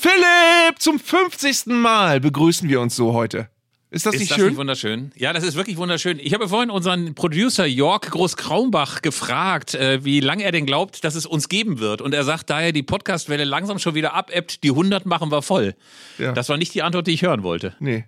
Philipp, zum 50. Mal begrüßen wir uns so heute. Ist das ist nicht das schön? Nicht wunderschön? Ja, das ist wirklich wunderschön. Ich habe vorhin unseren Producer Jörg Groß-Kraumbach gefragt, äh, wie lange er denn glaubt, dass es uns geben wird. Und er sagt, da er die Podcastwelle langsam schon wieder abebbt, die 100 machen wir voll. Ja. Das war nicht die Antwort, die ich hören wollte. Nee.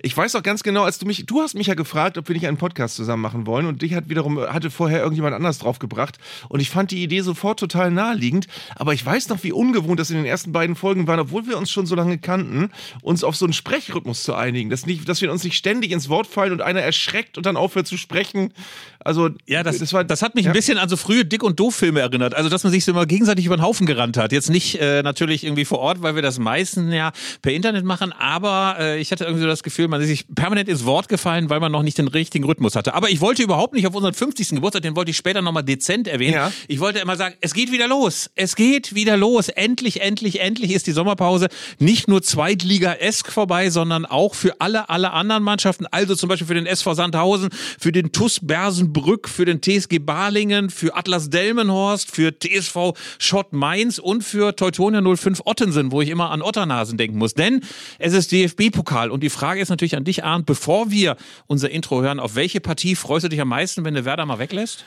Ich weiß auch ganz genau, als du mich, du hast mich ja gefragt, ob wir nicht einen Podcast zusammen machen wollen und dich hat wiederum, hatte vorher irgendjemand anders draufgebracht und ich fand die Idee sofort total naheliegend, aber ich weiß noch, wie ungewohnt das in den ersten beiden Folgen war, obwohl wir uns schon so lange kannten, uns auf so einen Sprechrhythmus zu einigen, dass, nicht, dass wir uns nicht ständig ins Wort fallen und einer erschreckt und dann aufhört zu sprechen. Also, Ja, das, das war, das hat mich ja. ein bisschen an so frühe Dick- und Doof-Filme erinnert. Also, dass man sich so immer gegenseitig über den Haufen gerannt hat. Jetzt nicht äh, natürlich irgendwie vor Ort, weil wir das meistens ja per Internet machen, aber äh, ich hatte irgendwie so das Gefühl, man ist sich permanent ins Wort gefallen, weil man noch nicht den richtigen Rhythmus hatte. Aber ich wollte überhaupt nicht auf unseren 50. Geburtstag, den wollte ich später nochmal dezent erwähnen. Ja. Ich wollte immer sagen, es geht wieder los. Es geht wieder los. Endlich, endlich, endlich ist die Sommerpause nicht nur Zweitliga-esk vorbei, sondern auch für alle, alle anderen Mannschaften. Also zum Beispiel für den SV Sandhausen, für den TuS Bersenbrück, für den TSG Balingen, für Atlas Delmenhorst, für TSV Schott Mainz und für Teutonia 05 Ottensen, wo ich immer an Otternasen denken muss. Denn es ist DFB-Pokal und die Frage ist natürlich an dich, Arndt, bevor wir unser Intro hören, auf welche Partie freust du dich am meisten, wenn der Werder mal weglässt?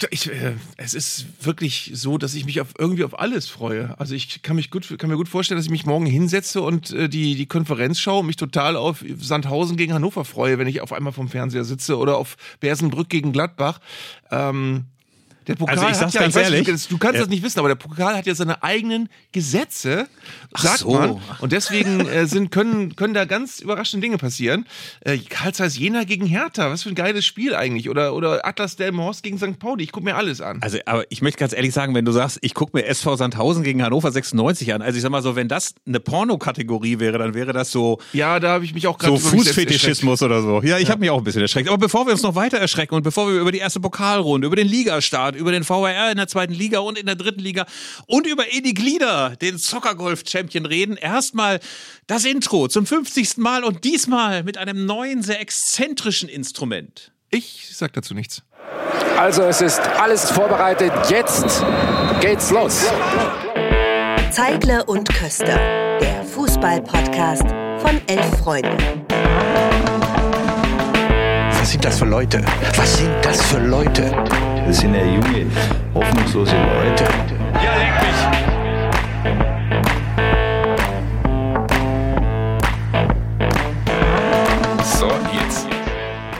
Da- ich, äh, es ist wirklich so, dass ich mich auf, irgendwie auf alles freue. Also ich kann, mich gut, kann mir gut vorstellen, dass ich mich morgen hinsetze und äh, die, die Konferenz schaue und mich total auf Sandhausen gegen Hannover freue, wenn ich auf einmal vom Fernseher sitze oder auf Bersenbrück gegen Gladbach. Ähm, der Pokal Also ich sag's ja, ganz ich weiß ehrlich. das- du kannst Ja. das nicht wissen, aber der Pokal hat ja seine eigenen Gesetze, sagt so. man. Und deswegen äh, sind, können, können da ganz überraschende Dinge passieren. Äh, Karl Zeiss Jena gegen Hertha, was für ein geiles Spiel eigentlich. Oder, oder Atlas Delmenhorst gegen St. Pauli, ich gucke mir alles an. Also, aber ich möchte ganz ehrlich sagen, wenn du sagst, ich gucke mir SV Sandhausen gegen Hannover 96 an, also ich sag mal so, wenn das eine Pornokategorie wäre, dann wäre das so, Ja, da habe ich mich auch gerade so Fußfetischismus oder so. Ja, ich habe mich auch ein bisschen erschreckt. Aber bevor wir uns noch weiter erschrecken und bevor wir über die erste Pokalrunde, über den Ligastart, über den VRR in der zweiten Liga und in der dritten Liga und über Edi Glieder, den Soccergolf-Champion, reden, erstmal das Intro zum 50. Mal und diesmal mit einem neuen, sehr exzentrischen Instrument. Ich sag dazu nichts. Also es ist alles vorbereitet. Jetzt geht's los. Zeigle und Köster, der Fußball-Podcast von elf Freunden. Was sind das für Leute? Was sind das für Leute? Das sind ja junge, hoffnungslose Leute. So,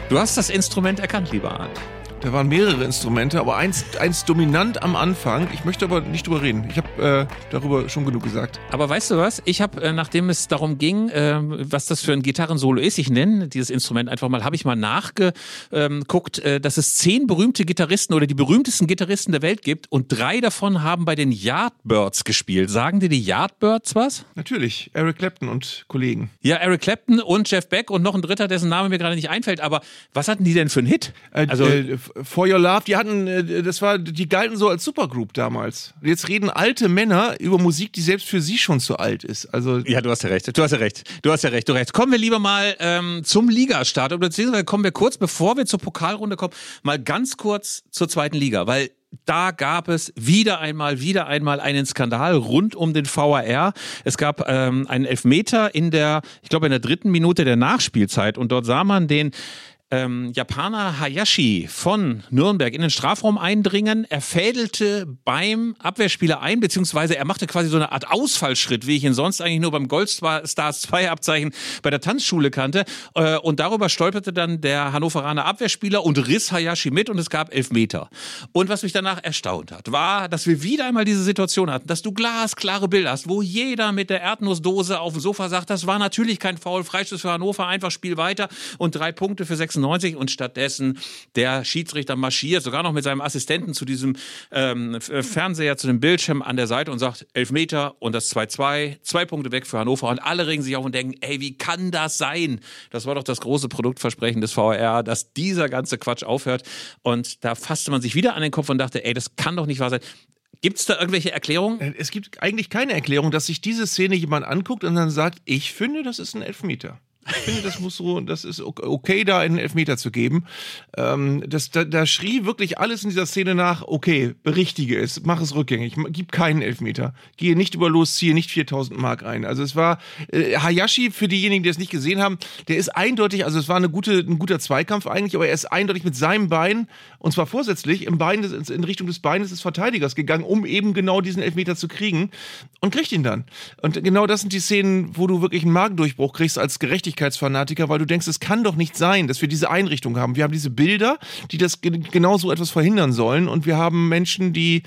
Du hast das Instrument erkannt, lieber Arndt. Da waren mehrere Instrumente, aber eins, eins dominant am Anfang. Ich möchte aber nicht drüber reden. Ich habe äh, darüber schon genug gesagt. Aber weißt du was? Ich habe, äh, nachdem es darum ging, ähm, was das für ein Gitarrensolo ist, ich nenne dieses Instrument einfach mal, habe ich mal nachgeguckt, äh, dass es zehn berühmte Gitarristen oder die berühmtesten Gitarristen der Welt gibt und drei davon haben bei den Yardbirds gespielt. Sagen dir die Yardbirds was? Natürlich, Eric Clapton und Kollegen. Ja, Eric Clapton und Jeff Beck und noch ein dritter, dessen Name mir gerade nicht einfällt. Aber was hatten die denn für einen Hit? Äh, Also äh, For Your Love, die hatten, äh, das war, die galten so als Supergroup damals. Jetzt reden alte Männer über Musik, die selbst für sie schon zu alt ist. Also Ja, du hast ja recht. Du hast ja recht. Du hast ja recht. Du hast recht. Kommen wir lieber mal ähm, zum Ligastart. Oder beziehungsweise kommen wir kurz, bevor wir zur Pokalrunde kommen, mal ganz kurz zur zweiten Liga, weil da gab es wieder einmal, wieder einmal einen Skandal rund um den VAR. Es gab ähm, einen Elfmeter in der, ich glaube, in der dritten Minute der Nachspielzeit und dort sah man den ähm, Japaner Hayashi von Nürnberg in den Strafraum eindringen. Er fädelte beim Abwehrspieler ein, beziehungsweise er machte quasi so eine Art Ausfallschritt, wie ich ihn sonst eigentlich nur beim Goldstars 2 Abzeichen bei der Tanzschule kannte. Äh, und darüber stolperte dann der Hannoveraner Abwehrspieler und riss Hayashi mit und es gab Elfmeter. Und was mich danach erstaunt hat, war, dass wir wieder einmal diese Situation hatten, dass du glasklare Bilder hast, wo jeder mit der Erdnussdose auf dem Sofa sagt, das war natürlich kein Foul, Freistoß für Hannover, einfach Spiel weiter und drei Punkte für 96 und stattdessen der Schiedsrichter marschiert, sogar noch mit seinem Assistenten zu diesem ähm, F- Fernseher, zu dem Bildschirm an der Seite und sagt Elfmeter und das 2-2, zwei Punkte weg für Hannover und alle regen sich auf und denken, ey, wie kann das sein? Das war doch das große Produktversprechen des VAR, dass dieser ganze Quatsch aufhört und da fasste man sich wieder an den Kopf und dachte, ey, das kann doch nicht wahr sein. Gibt es da irgendwelche Erklärungen? äh, es gibt eigentlich keine Erklärung, dass sich diese Szene jemand anguckt und dann sagt, ich finde, das ist ein Elfmeter. Ich finde, das muss so, das ist okay, da einen Elfmeter zu geben. Ähm, das, da, da schrie wirklich alles in dieser Szene nach, okay, berichtige es, mach es rückgängig, gib keinen Elfmeter. Gehe nicht über los, ziehe nicht 4000 Mark ein. Also es war, äh, Hayashi, für diejenigen, die es nicht gesehen haben, der ist eindeutig, also es war eine gute, ein guter Zweikampf eigentlich, aber er ist eindeutig mit seinem Bein, und zwar vorsätzlich, im Bein des, in Richtung des Beines des Verteidigers gegangen, um eben genau diesen Elfmeter zu kriegen und kriegt ihn dann. Und genau das sind die Szenen, wo du wirklich einen Magendurchbruch kriegst als Gerechtigkeitsfanatiker, weil du denkst, es kann doch nicht sein, dass wir diese Einrichtung haben. Wir haben diese Bilder, die das genau so etwas verhindern sollen und wir haben Menschen, die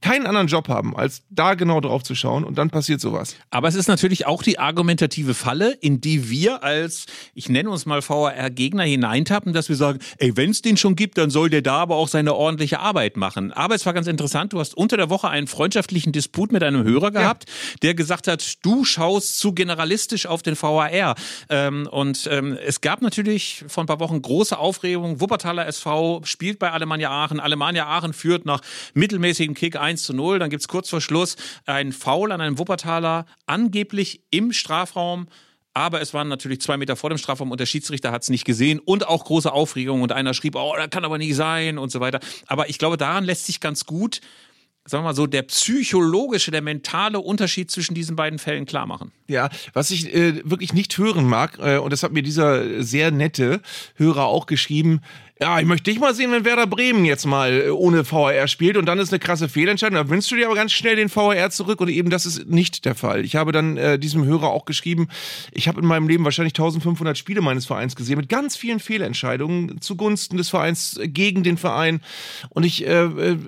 keinen anderen Job haben, als da genau drauf zu schauen und dann passiert sowas. Aber es ist natürlich auch die argumentative Falle, in die wir als, ich nenne uns mal VAR-Gegner hineintappen, dass wir sagen, ey, wenn es den schon gibt, dann soll der da aber auch seine ordentliche Arbeit machen. Aber es war ganz interessant, du hast unter der Woche einen freundschaftlichen Disput mit einem Hörer gehabt, ja. der gesagt hat, du schaust zu generalistisch auf den VAR. Ähm, und ähm, es gab natürlich vor ein paar Wochen große Aufregung. Wuppertaler SV spielt bei Alemannia Aachen. Alemannia Aachen führt nach mittelmäßigem Kick 1 zu 0. Dann gibt es kurz vor Schluss ein Foul an einem Wuppertaler, angeblich im Strafraum. Aber es waren natürlich zwei Meter vor dem Strafraum und der Schiedsrichter hat es nicht gesehen und auch große Aufregung und einer schrieb, oh, das kann aber nicht sein und so weiter. Aber ich glaube, daran lässt sich ganz gut, sagen wir mal so, der psychologische, der mentale Unterschied zwischen diesen beiden Fällen klar machen. Ja, was ich äh, wirklich nicht hören mag, äh, und das hat mir dieser sehr nette Hörer auch geschrieben, ja, ich möchte dich mal sehen, wenn Werder Bremen jetzt mal äh, ohne VAR spielt und dann ist eine krasse Fehlentscheidung. Da wünschst du dir aber ganz schnell den VAR zurück und eben das ist nicht der Fall. Ich habe dann äh, diesem Hörer auch geschrieben, ich habe in meinem Leben wahrscheinlich 1500 Spiele meines Vereins gesehen mit ganz vielen Fehlentscheidungen zugunsten des Vereins, äh, gegen den Verein. Und ich äh, äh,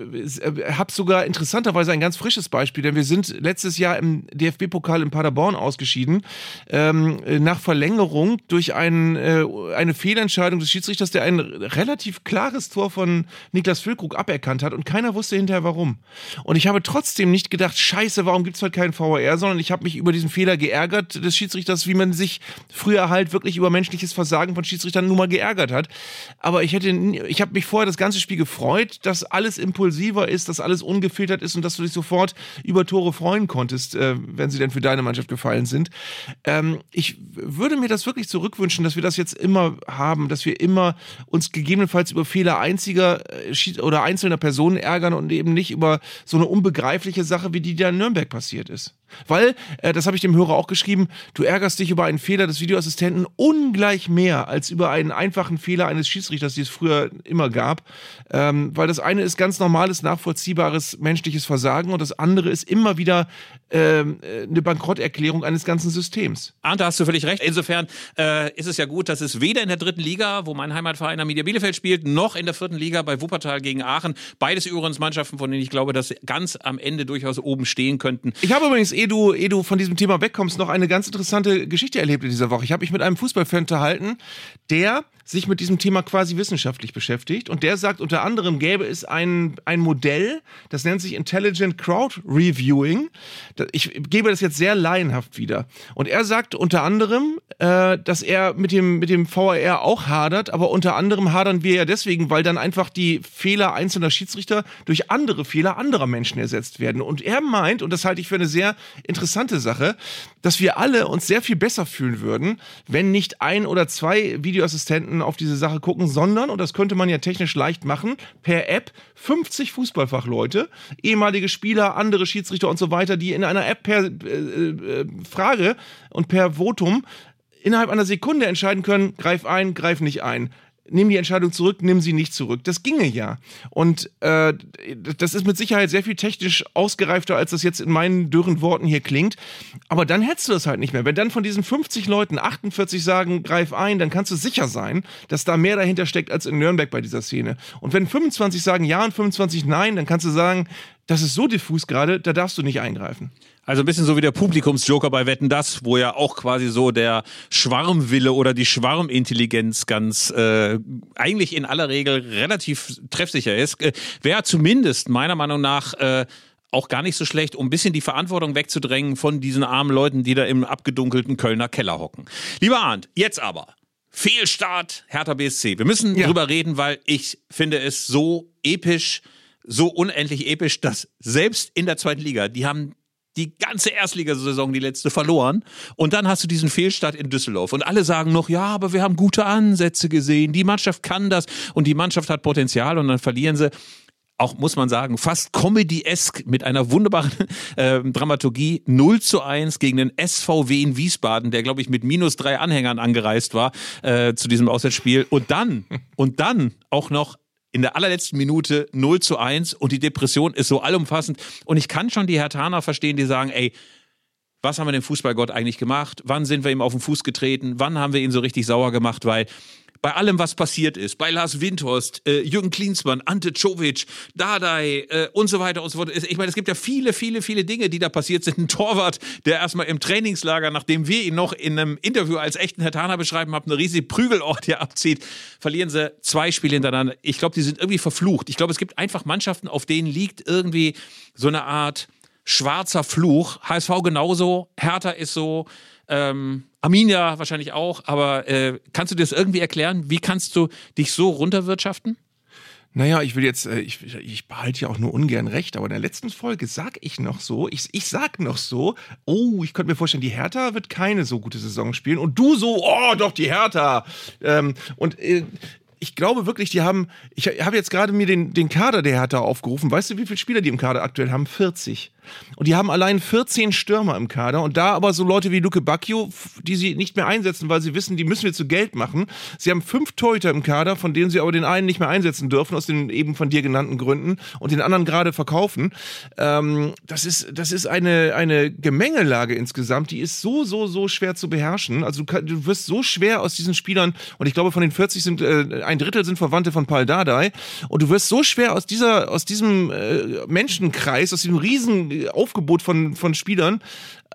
habe sogar interessanterweise ein ganz frisches Beispiel, denn wir sind letztes Jahr im DFB-Pokal in Paderborn ausgeschieden, ähm, nach Verlängerung durch ein, äh, eine Fehlentscheidung des Schiedsrichters, der einen relativ klares Tor von Niklas Füllkrug aberkannt hat und keiner wusste hinterher warum. Und ich habe trotzdem nicht gedacht, scheiße, warum gibt es heute keinen VAR, sondern ich habe mich über diesen Fehler geärgert des Schiedsrichters, wie man sich früher halt wirklich über menschliches Versagen von Schiedsrichtern nun mal geärgert hat. Aber ich hätte, ich habe mich vorher das ganze Spiel gefreut, dass alles impulsiver ist, dass alles ungefiltert ist und dass du dich sofort über Tore freuen konntest, äh, wenn sie denn für deine Mannschaft gefallen sind. Ähm, ich würde mir das wirklich zurückwünschen, dass wir das jetzt immer haben, dass wir immer uns gegeben gegebenenfalls über Fehler einziger äh, oder einzelner Personen ärgern und eben nicht über so eine unbegreifliche Sache, wie die da in Nürnberg passiert ist. Weil, äh, das habe ich dem Hörer auch geschrieben, du ärgerst dich über einen Fehler des Videoassistenten ungleich mehr als über einen einfachen Fehler eines Schiedsrichters, die es früher immer gab. Ähm, weil das eine ist ganz normales, nachvollziehbares menschliches Versagen und das andere ist immer wieder ähm, äh, eine Bankrotterklärung eines ganzen Systems. Arndt, hast du völlig recht. Insofern äh, ist es ja gut, dass es weder in der dritten Liga, wo mein Heimatverein Arminia Bielefeld spielt, noch in der vierten Liga bei Wuppertal gegen Aachen. Beides übrigens Mannschaften, von denen ich glaube, dass sie ganz am Ende durchaus oben stehen könnten. Ich habe übrigens ehe du, ehe du von diesem Thema wegkommst, noch eine ganz interessante Geschichte erlebt in dieser Woche. Ich habe mich mit einem Fußballfan unterhalten, der sich mit diesem Thema quasi wissenschaftlich beschäftigt. Und der sagt, unter anderem gäbe es ein, ein Modell, das nennt sich Intelligent Crowd Reviewing. Ich gebe das jetzt sehr laienhaft wieder. Und er sagt unter anderem, äh, dass er mit dem, mit dem VAR auch hadert, aber unter anderem hadern wir ja deswegen, weil dann einfach die Fehler einzelner Schiedsrichter durch andere Fehler anderer Menschen ersetzt werden. Und er meint, und das halte ich für eine sehr interessante Sache, dass wir alle uns sehr viel besser fühlen würden, wenn nicht ein oder zwei Videoassistenten Experten auf diese Sache gucken, sondern, und das könnte man ja technisch leicht machen, per App 50 Fußballfachleute, ehemalige Spieler, andere Schiedsrichter und so weiter, die in einer App per äh, äh, Frage und per Votum innerhalb einer Sekunde entscheiden können, greif ein, greif nicht ein nimm die Entscheidung zurück, nimm sie nicht zurück. Das ginge ja. Und äh, das ist mit Sicherheit sehr viel technisch ausgereifter, als das jetzt in meinen dürren Worten hier klingt. Aber dann hättest du das halt nicht mehr. Wenn dann von diesen 50 Leuten 48 sagen, greif ein, dann kannst du sicher sein, dass da mehr dahinter steckt als in Nürnberg bei dieser Szene. Und wenn 25 sagen ja und 25 nein, dann kannst du sagen, das ist so diffus gerade, da darfst du nicht eingreifen. Also ein bisschen so wie der Publikumsjoker bei Wetten das, wo ja auch quasi so der Schwarmwille oder die Schwarmintelligenz ganz äh, eigentlich in aller Regel relativ treffsicher ist. Äh, Wäre zumindest meiner Meinung nach äh, auch gar nicht so schlecht, um ein bisschen die Verantwortung wegzudrängen von diesen armen Leuten, die da im abgedunkelten Kölner Keller hocken. Lieber Arndt, jetzt aber. Fehlstart Hertha BSC. Wir müssen ja. drüber reden, weil ich finde es so episch, so unendlich episch, dass selbst in der zweiten Liga, die haben die ganze Erstligasaison, die letzte, verloren. Und dann hast du diesen Fehlstart in Düsseldorf. Und alle sagen noch, ja, aber wir haben gute Ansätze gesehen. Die Mannschaft kann das und die Mannschaft hat Potenzial und dann verlieren sie auch muss man sagen, fast Comedy-esque mit einer wunderbaren äh, Dramaturgie 0 zu 1 gegen den SVW in Wiesbaden, der, glaube ich, mit minus drei Anhängern angereist war äh, zu diesem Auswärtsspiel. Und dann, und dann auch noch in der allerletzten Minute 0 zu 1 und die Depression ist so allumfassend. Und ich kann schon die Hertaner verstehen, die sagen, ey, was haben wir dem Fußballgott eigentlich gemacht? Wann sind wir ihm auf den Fuß getreten? Wann haben wir ihn so richtig sauer gemacht? Weil bei allem, was passiert ist, bei Lars Windhorst, äh, Jürgen Klinsmann, Ante Czovic, Dardai äh, und so weiter und so fort. Ich meine, es gibt ja viele, viele, viele Dinge, die da passiert sind. Ein Torwart, der erstmal im Trainingslager, nachdem wir ihn noch in einem Interview als echten Hertaner beschreiben haben, eine riesige Prügelort hier abzieht, verlieren sie zwei Spiele hintereinander. Ich glaube, die sind irgendwie verflucht. Ich glaube, es gibt einfach Mannschaften, auf denen liegt irgendwie so eine Art schwarzer Fluch. HSV genauso, Hertha ist so, ähm, Arminia wahrscheinlich auch, aber äh, kannst du dir das irgendwie erklären? Wie kannst du dich so runterwirtschaften? Naja, ich will jetzt, äh, ich, ich behalte ja auch nur ungern recht, aber in der letzten Folge sag ich noch so, ich, ich sag noch so, oh, ich könnte mir vorstellen, die Hertha wird keine so gute Saison spielen und du so, oh, doch, die Hertha. Ähm, und äh, ich glaube wirklich, die haben, ich habe jetzt gerade mir den, den Kader der Hertha aufgerufen. Weißt du, wie viele Spieler die im Kader aktuell haben? 40. Und die haben allein 14 Stürmer im Kader und da aber so Leute wie Luke Bacchio, die sie nicht mehr einsetzen, weil sie wissen, die müssen wir zu Geld machen. Sie haben fünf Torhüter im Kader, von denen sie aber den einen nicht mehr einsetzen dürfen, aus den eben von dir genannten Gründen und den anderen gerade verkaufen. Ähm, das ist, das ist eine, eine Gemengelage insgesamt, die ist so, so, so schwer zu beherrschen. Also du, du wirst so schwer aus diesen Spielern, und ich glaube, von den 40 sind äh, ein Drittel sind Verwandte von Paul Dardai, und du wirst so schwer aus dieser, aus diesem äh, Menschenkreis, aus diesem riesen Aufgebot von, von Spielern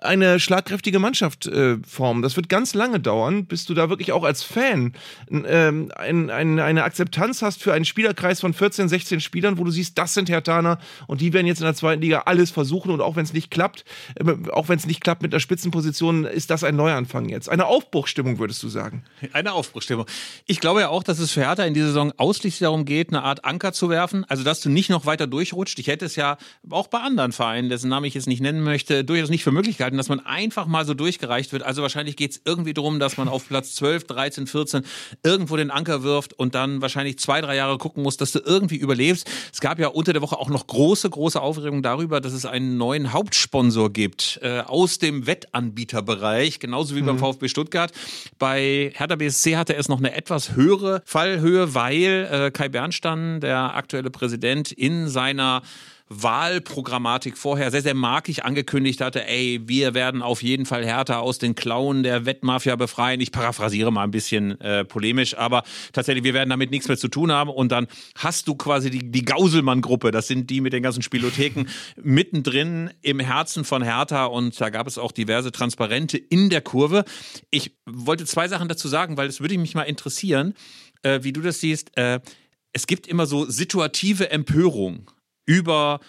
eine schlagkräftige Mannschaft äh, formen. Das wird ganz lange dauern, bis du da wirklich auch als Fan ähm, ein, ein, eine Akzeptanz hast für einen Spielerkreis von 14, 16 Spielern, wo du siehst, das sind Hertaner und die werden jetzt in der zweiten Liga alles versuchen und auch wenn es nicht klappt, äh, auch wenn es nicht klappt mit der Spitzenposition, ist das ein Neuanfang jetzt. Eine Aufbruchstimmung, würdest du sagen? Eine Aufbruchstimmung. Ich glaube ja auch, dass es für Hertha in dieser Saison ausschließlich darum geht, eine Art Anker zu werfen, also dass du nicht noch weiter durchrutscht. Ich hätte es ja auch bei anderen Vereinen, dessen Namen ich jetzt nicht nennen möchte, durchaus nicht für möglich gehalten, dass man einfach mal so durchgereicht wird. Also wahrscheinlich geht es irgendwie darum, dass man auf Platz 12, 13, 14 irgendwo den Anker wirft und dann wahrscheinlich zwei, drei Jahre gucken muss, dass du irgendwie überlebst. Es gab ja unter der Woche auch noch große, große Aufregung darüber, dass es einen neuen Hauptsponsor gibt äh, aus dem Wettanbieterbereich, genauso wie mhm. beim VfB Stuttgart. Bei Hertha BSC hatte es noch eine etwas höhere Fallhöhe, weil äh, Kai Bernstein, der aktuelle Präsident, in seiner Wahlprogrammatik vorher sehr, sehr markig angekündigt hatte, ey, wir werden auf jeden Fall härter aus den Klauen der Wettmafia befreien. Ich paraphrasiere mal ein bisschen äh, polemisch, aber tatsächlich, wir werden damit nichts mehr zu tun haben. Und dann hast du quasi die, die Gauselmann-Gruppe, das sind die mit den ganzen Spielotheken, mittendrin im Herzen von Hertha und da gab es auch diverse Transparente in der Kurve. Ich wollte zwei Sachen dazu sagen, weil es würde mich mal interessieren, äh, wie du das siehst. Äh, es gibt immer so situative Empörung über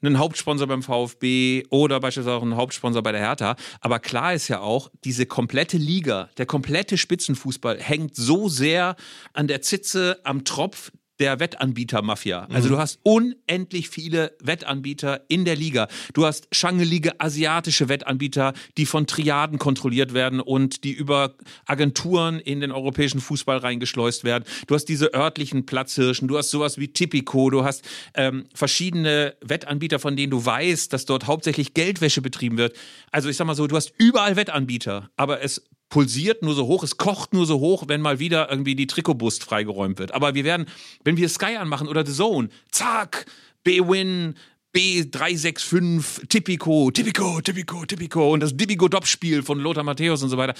einen Hauptsponsor beim VfB oder beispielsweise auch einen Hauptsponsor bei der Hertha. Aber klar ist ja auch, diese komplette Liga, der komplette Spitzenfußball hängt so sehr an der Zitze, am Tropf der Wettanbieter-Mafia. Also mhm. du hast unendlich viele Wettanbieter in der Liga. Du hast schangelige asiatische Wettanbieter, die von Triaden kontrolliert werden und die über Agenturen in den europäischen Fußball reingeschleust werden. Du hast diese örtlichen Platzhirschen, du hast sowas wie Tipico, du hast ähm, verschiedene Wettanbieter, von denen du weißt, dass dort hauptsächlich Geldwäsche betrieben wird. Also ich sag mal so, du hast überall Wettanbieter, aber es pulsiert nur so hoch, es kocht nur so hoch, wenn mal wieder irgendwie die Trikotbust freigeräumt wird. Aber wir werden, wenn wir Sky anmachen oder The Zone, zack, B-Win, B365, Tipico, Tipico, Tipico, Tipico und das Dibigo-Dop-Spiel von Lothar Matthäus und so weiter.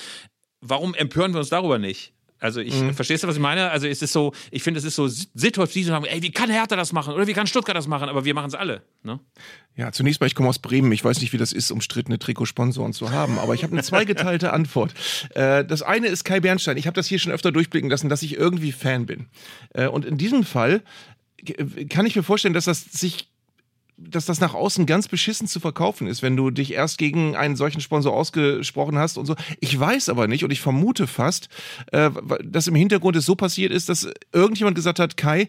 Warum empören wir uns darüber nicht? Also ich mhm. verstehst du, was ich meine? Also es ist so, ich finde, es ist so situativ zu sagen, ey, wie kann Hertha das machen oder wie kann Stuttgart das machen? Aber wir machen es alle. Ne? Ja, zunächst mal, ich komme aus Bremen. Ich weiß nicht, wie das ist, umstrittene Trikotsponsoren zu haben, aber ich habe eine zweigeteilte Antwort. Äh, das eine ist Kai Bernstein. Ich habe das hier schon öfter durchblicken lassen, dass ich irgendwie Fan bin. Äh, und in diesem Fall kann ich mir vorstellen, dass das sich dass das nach außen ganz beschissen zu verkaufen ist, wenn du dich erst gegen einen solchen Sponsor ausgesprochen hast und so. Ich weiß aber nicht und ich vermute fast, äh, dass im Hintergrund es so passiert ist, dass irgendjemand gesagt hat, Kai,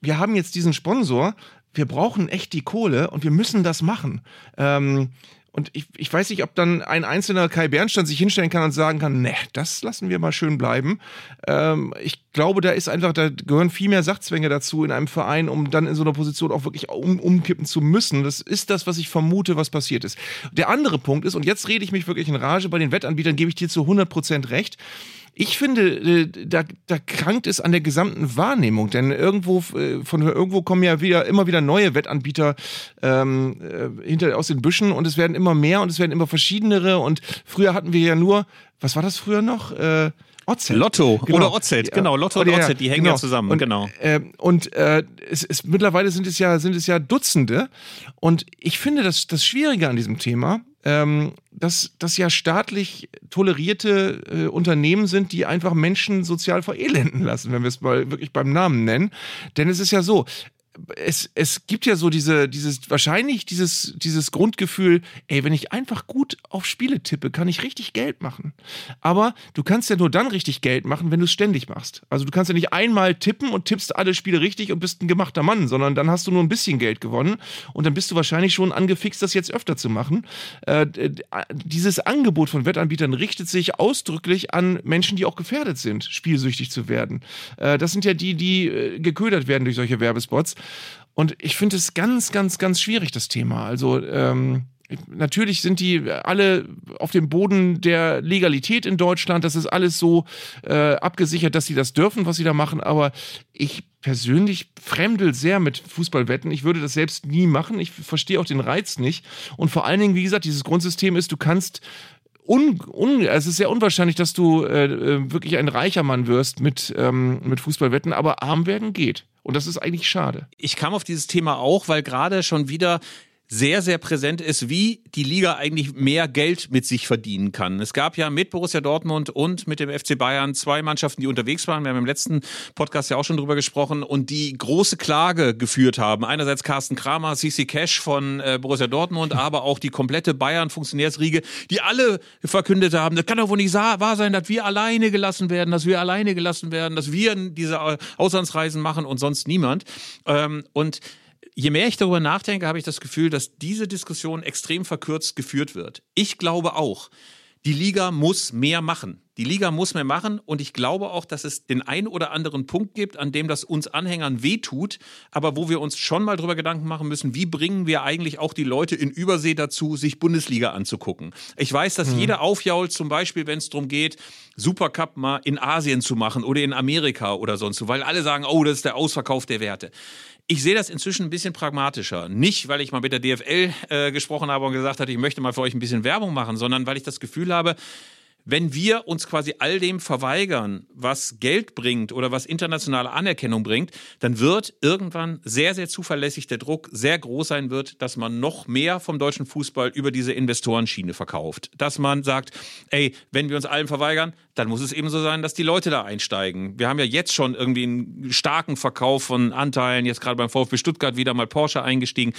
wir haben jetzt diesen Sponsor, wir brauchen echt die Kohle und wir müssen das machen. Ähm, und ich, ich weiß nicht, ob dann ein einzelner Kai Bernstein sich hinstellen kann und sagen kann, ne, das lassen wir mal schön bleiben. Ähm, ich glaube, da ist einfach, da gehören viel mehr Sachzwänge dazu in einem Verein, um dann in so einer Position auch wirklich um, umkippen zu müssen. Das ist das, was ich vermute, was passiert ist. Der andere Punkt ist, und jetzt rede ich mich wirklich in Rage, bei den Wettanbietern gebe ich dir zu 100% recht. Ich finde, äh, da, da krankt es an der gesamten Wahrnehmung, denn irgendwo äh, von irgendwo kommen ja wieder immer wieder neue Wettanbieter ähm, äh, hinter aus den Büschen und es werden immer mehr und es werden immer verschiedenere und früher hatten wir ja nur, was war das früher noch? Äh, Otzet. Lotto Genau. oder Otzet, genau. Lotto und Otzet, die hängen genau. ja zusammen, und, genau. Äh, und äh, es ist mittlerweile sind es ja sind es ja Dutzende und ich finde das das Schwierige an diesem Thema, ähm, dass das ja staatlich tolerierte äh, Unternehmen sind, die einfach Menschen sozial verelenden lassen, wenn wir es mal wirklich beim Namen nennen. Denn es ist ja so, es, es gibt ja so diese, dieses, wahrscheinlich dieses, dieses Grundgefühl, ey, wenn ich einfach gut auf Spiele tippe, kann ich richtig Geld machen. Aber du kannst ja nur dann richtig Geld machen, wenn du es ständig machst. Also du kannst ja nicht einmal tippen und tippst alle Spiele richtig und bist ein gemachter Mann, sondern dann hast du nur ein bisschen Geld gewonnen und dann bist du wahrscheinlich schon angefixt, das jetzt öfter zu machen. Äh, dieses Angebot von Wettanbietern richtet sich ausdrücklich an Menschen, die auch gefährdet sind, spielsüchtig zu werden. Äh, das sind ja die, die äh, geködert werden durch solche Werbespots. Und ich finde es ganz, ganz, ganz schwierig, das Thema. Also, ähm, Natürlich sind die alle auf dem Boden der Legalität in Deutschland. Das ist alles so äh, abgesichert, dass sie das dürfen, was sie da machen. Aber ich persönlich fremdel sehr mit Fußballwetten. Ich würde das selbst nie machen. Ich verstehe auch den Reiz nicht. Und vor allen Dingen, wie gesagt, dieses Grundsystem ist, du kannst Un, un, es ist sehr unwahrscheinlich, dass du äh, äh, wirklich ein reicher Mann wirst mit, ähm, mit Fußballwetten, aber arm werden geht. Und das ist eigentlich schade. Ich kam auf dieses Thema auch, weil gerade schon wieder sehr, sehr präsent ist, wie die Liga eigentlich mehr Geld mit sich verdienen kann. Es gab ja mit Borussia Dortmund und mit dem FC Bayern zwei Mannschaften, die unterwegs waren. Wir haben im letzten Podcast ja auch schon drüber gesprochen und die große Klage geführt haben. Einerseits Carsten Kramer, CC Cash von äh, Borussia Dortmund, aber auch die komplette Bayern-Funktionärsriege, die alle verkündet haben, das kann doch wohl nicht wahr sein, dass wir alleine gelassen werden, dass wir alleine gelassen werden, dass wir diese Auslandsreisen machen und sonst niemand. Ähm, und je mehr ich darüber nachdenke, habe ich das Gefühl, dass diese Diskussion extrem verkürzt geführt wird. Ich glaube auch, die Liga muss mehr machen. Die Liga muss mehr machen und ich glaube auch, dass es den einen oder anderen Punkt gibt, an dem das uns Anhängern wehtut, aber wo wir uns schon mal drüber Gedanken machen müssen, wie bringen wir eigentlich auch die Leute in Übersee dazu, sich Bundesliga anzugucken. Ich weiß, dass jeder aufjault, zum Beispiel, wenn es darum geht, Supercup mal in Asien zu machen oder in Amerika oder sonst so, weil alle sagen, oh, das ist der Ausverkauf der Werte. Ich sehe das inzwischen ein bisschen pragmatischer. Nicht, weil ich mal mit der DFL äh, gesprochen habe und gesagt hatte, ich möchte mal für euch ein bisschen Werbung machen, sondern weil ich das Gefühl habe, wenn wir uns quasi all dem verweigern, was Geld bringt oder was internationale Anerkennung bringt, dann wird irgendwann sehr, sehr zuverlässig der Druck sehr groß sein wird, dass man noch mehr vom deutschen Fußball über diese Investorenschiene verkauft. Dass man sagt, ey, wenn wir uns allem verweigern, dann muss es eben so sein, dass die Leute da einsteigen. Wir haben ja jetzt schon irgendwie einen starken Verkauf von Anteilen, jetzt gerade beim VfB Stuttgart wieder mal Porsche eingestiegen.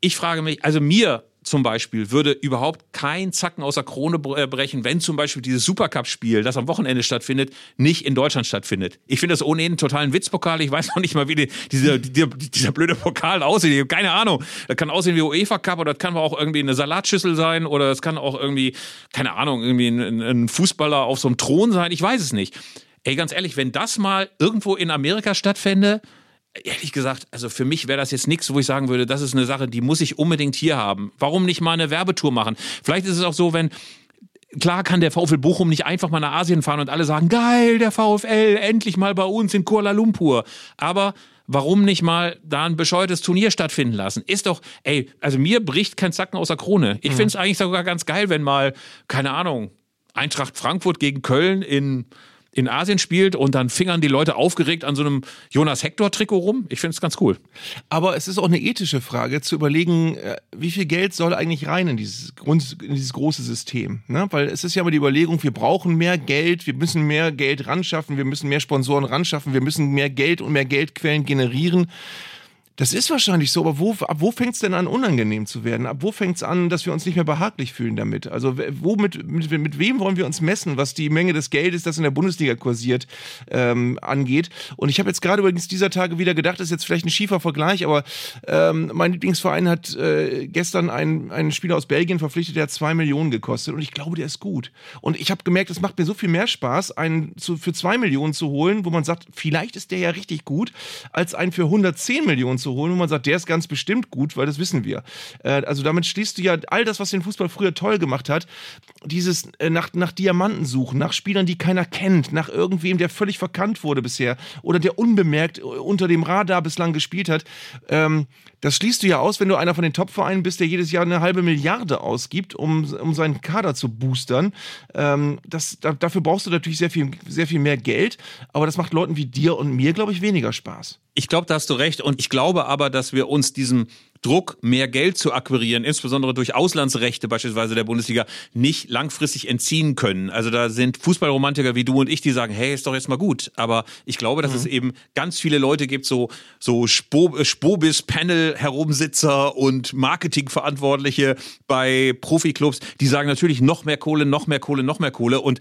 Ich frage mich, also mir zum Beispiel würde überhaupt kein Zacken aus der Krone äh, brechen, wenn zum Beispiel dieses Supercup-Spiel, das am Wochenende stattfindet, nicht in Deutschland stattfindet. Ich finde das ohnehin totalen Witzpokal. Ich weiß noch nicht mal, wie die, dieser, dieser, dieser blöde Pokal aussieht. Ich keine Ahnung. Das kann aussehen wie UEFA Cup oder das kann auch irgendwie eine Salatschüssel sein oder es kann auch irgendwie, keine Ahnung, irgendwie ein, ein Fußballer auf so einem Thron sein. Ich weiß es nicht. Ey, ganz ehrlich, wenn das mal irgendwo in Amerika stattfände, Ehrlich gesagt, also für mich wäre das jetzt nichts, wo ich sagen würde, das ist eine Sache, die muss ich unbedingt hier haben. Warum nicht mal eine Werbetour machen? Vielleicht ist es auch so, wenn Klar kann der VfL Bochum nicht einfach mal nach Asien fahren und alle sagen, geil, der VfL, endlich mal bei uns in Kuala Lumpur. Aber warum nicht mal da ein bescheuertes Turnier stattfinden lassen? Ist doch, ey, also mir bricht kein Zacken aus der Krone. Ich finde es eigentlich sogar ganz geil, wenn mal, keine Ahnung, Eintracht Frankfurt gegen Köln in in Asien spielt und dann fingern die Leute aufgeregt an so einem Jonas Hector-Trikot rum. Ich finde es ganz cool. Aber es ist auch eine ethische Frage, zu überlegen, äh, wie viel Geld soll eigentlich rein in dieses, Grund, in dieses große System. Ne? Weil es ist ja immer die Überlegung, wir brauchen mehr Geld, wir müssen mehr Geld ranschaffen, wir müssen mehr Sponsoren ranschaffen, wir müssen mehr Geld und mehr Geldquellen generieren. Das ist wahrscheinlich so, aber wo, ab wo fängt es denn an, unangenehm zu werden? Ab wo fängt es an, dass wir uns nicht mehr behaglich fühlen damit? Also wo mit, mit, mit wem wollen wir uns messen, was die Menge des Geldes, das in der Bundesliga kursiert, ähm, angeht? Und ich habe jetzt gerade übrigens dieser Tage wieder gedacht, das ist jetzt vielleicht ein schiefer Vergleich, aber ähm, mein Lieblingsverein hat äh, gestern einen, einen Spieler aus Belgien verpflichtet, der hat zwei Millionen gekostet und ich glaube, der ist gut. Und ich habe gemerkt, es macht mir so viel mehr Spaß, einen zu, für zwei Millionen zu holen, wo man sagt, vielleicht ist der ja richtig gut, als einen für 110 Millionen zu holen, wo man sagt, der ist ganz bestimmt gut, weil das wissen wir. Äh, also damit schließt du ja all das, was den Fußball früher toll gemacht hat, dieses äh, nach, nach Diamanten suchen, nach Spielern, die keiner kennt, nach irgendwem, der völlig verkannt wurde bisher oder der unbemerkt äh, unter dem Radar bislang gespielt hat. Ähm, das schließt du ja aus, wenn du einer von den Top-Vereinen bist, der jedes Jahr eine halbe Milliarde ausgibt, um, um seinen Kader zu boostern. Ähm, das, da, dafür brauchst du natürlich sehr viel, sehr viel mehr Geld, aber das macht Leuten wie dir und mir, glaube ich, weniger Spaß. Ich glaube, da hast du recht. Und ich glaube aber, dass wir uns diesem Druck, mehr Geld zu akquirieren, insbesondere durch Auslandsrechte beispielsweise der Bundesliga, nicht langfristig entziehen können. Also da sind Fußballromantiker wie du und ich, die sagen, hey, ist doch jetzt mal gut. Aber ich glaube, dass mhm. es eben ganz viele Leute gibt, so, so Spobis-Panel-Herumsitzer und Marketingverantwortliche bei Profiklubs, die sagen natürlich noch mehr Kohle, noch mehr Kohle, noch mehr Kohle. Und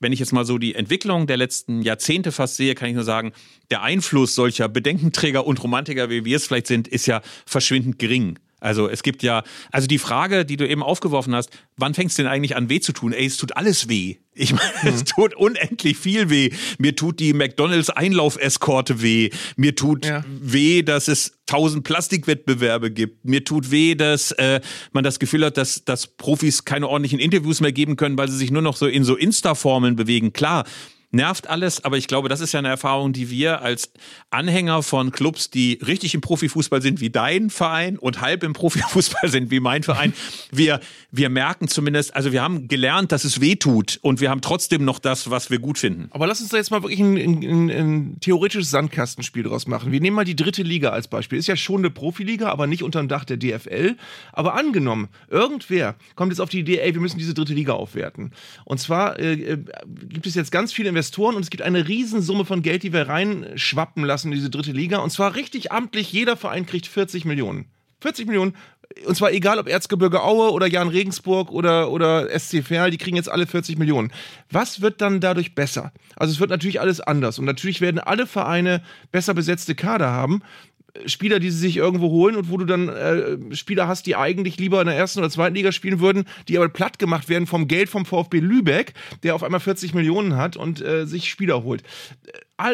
wenn ich jetzt mal so die Entwicklung der letzten Jahrzehnte fast sehe, kann ich nur sagen, der Einfluss solcher Bedenkenträger und Romantiker, wie wir es vielleicht sind, ist ja verschwindend gering. Also es gibt ja, also die Frage, die du eben aufgeworfen hast, wann fängst du denn eigentlich an weh zu tun? Ey, es tut alles weh. Ich meine, mhm. es tut unendlich viel weh. Mir tut die McDonalds Einlauf-Eskorte weh. Mir tut ja. weh, dass es tausend Plastikwettbewerbe gibt. Mir tut weh, dass äh, man das Gefühl hat, dass, dass Profis keine ordentlichen Interviews mehr geben können, weil sie sich nur noch so in so Insta-Formeln bewegen. Klar, nervt alles, aber ich glaube, das ist ja eine Erfahrung, die wir als Anhänger von Clubs, die richtig im Profifußball sind wie dein Verein und halb im Profifußball sind wie mein Verein, wir, wir merken zumindest, also wir haben gelernt, dass es weh tut und wir haben trotzdem noch das, was wir gut finden. Aber lass uns da jetzt mal wirklich ein, ein, ein theoretisches Sandkastenspiel draus machen. Wir nehmen mal die dritte Liga als Beispiel. Ist ja schon eine Profiliga, aber nicht unter dem Dach der DFL. Aber angenommen, irgendwer kommt jetzt auf die Idee, ey, wir müssen diese dritte Liga aufwerten. Und zwar äh, äh gibt es jetzt ganz viele Investoren und es gibt eine Riesensumme von Geld, die wir reinschwappen lassen in diese dritte Liga. Und zwar richtig amtlich, jeder Verein kriegt 40 Millionen. 40 Millionen. Und zwar egal, ob Erzgebirge Aue oder Jan Regensburg oder, oder SC Verl, die kriegen jetzt alle 40 Millionen. Was wird dann dadurch besser? Also es wird natürlich alles anders. Und natürlich werden alle Vereine besser besetzte Kader haben. Spieler, die sie sich irgendwo holen und wo du dann äh, Spieler hast, die eigentlich lieber in der ersten oder zweiten Liga spielen würden, die aber platt gemacht werden vom Geld vom VfB Lübeck, der auf einmal 40 Millionen hat und äh, sich Spieler holt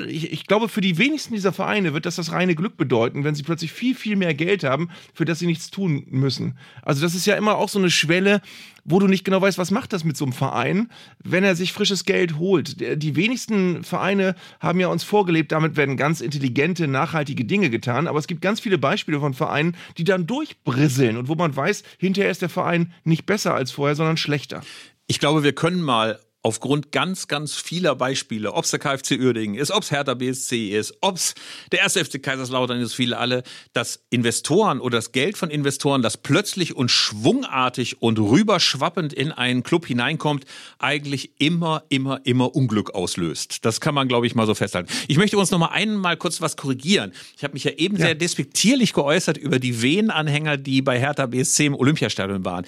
ich, ich, glaube, für die wenigsten dieser Vereine wird das das reine Glück bedeuten, wenn sie plötzlich viel, viel mehr Geld haben, für das sie nichts tun müssen. Also das ist ja immer auch so eine Schwelle, wo du nicht genau weißt, was macht das mit so einem Verein, wenn er sich frisches Geld holt. Die wenigsten Vereine haben ja uns vorgelebt, damit werden ganz intelligente, nachhaltige Dinge getan, aber es gibt ganz viele Beispiele von Vereinen, die dann durchbrisseln und wo man weiß, hinterher ist der Verein nicht besser als vorher, sondern schlechter. Ich glaube, wir können mal aufgrund ganz, ganz vieler Beispiele, ob es der KfC Uerdingen ist, ob es Hertha BSC ist, ob es der erste FC Kaiserslautern ist, viele alle, dass Investoren oder das Geld von Investoren, das plötzlich und schwungartig und rüberschwappend in einen Club hineinkommt, eigentlich immer, immer, immer Unglück auslöst. Das kann man, glaube ich, mal so festhalten. Ich möchte uns noch mal einmal kurz was korrigieren. Ich habe mich ja eben ja. sehr despektierlich geäußert über die Wehenanhänger, die bei Hertha BSC im Olympiastadion waren.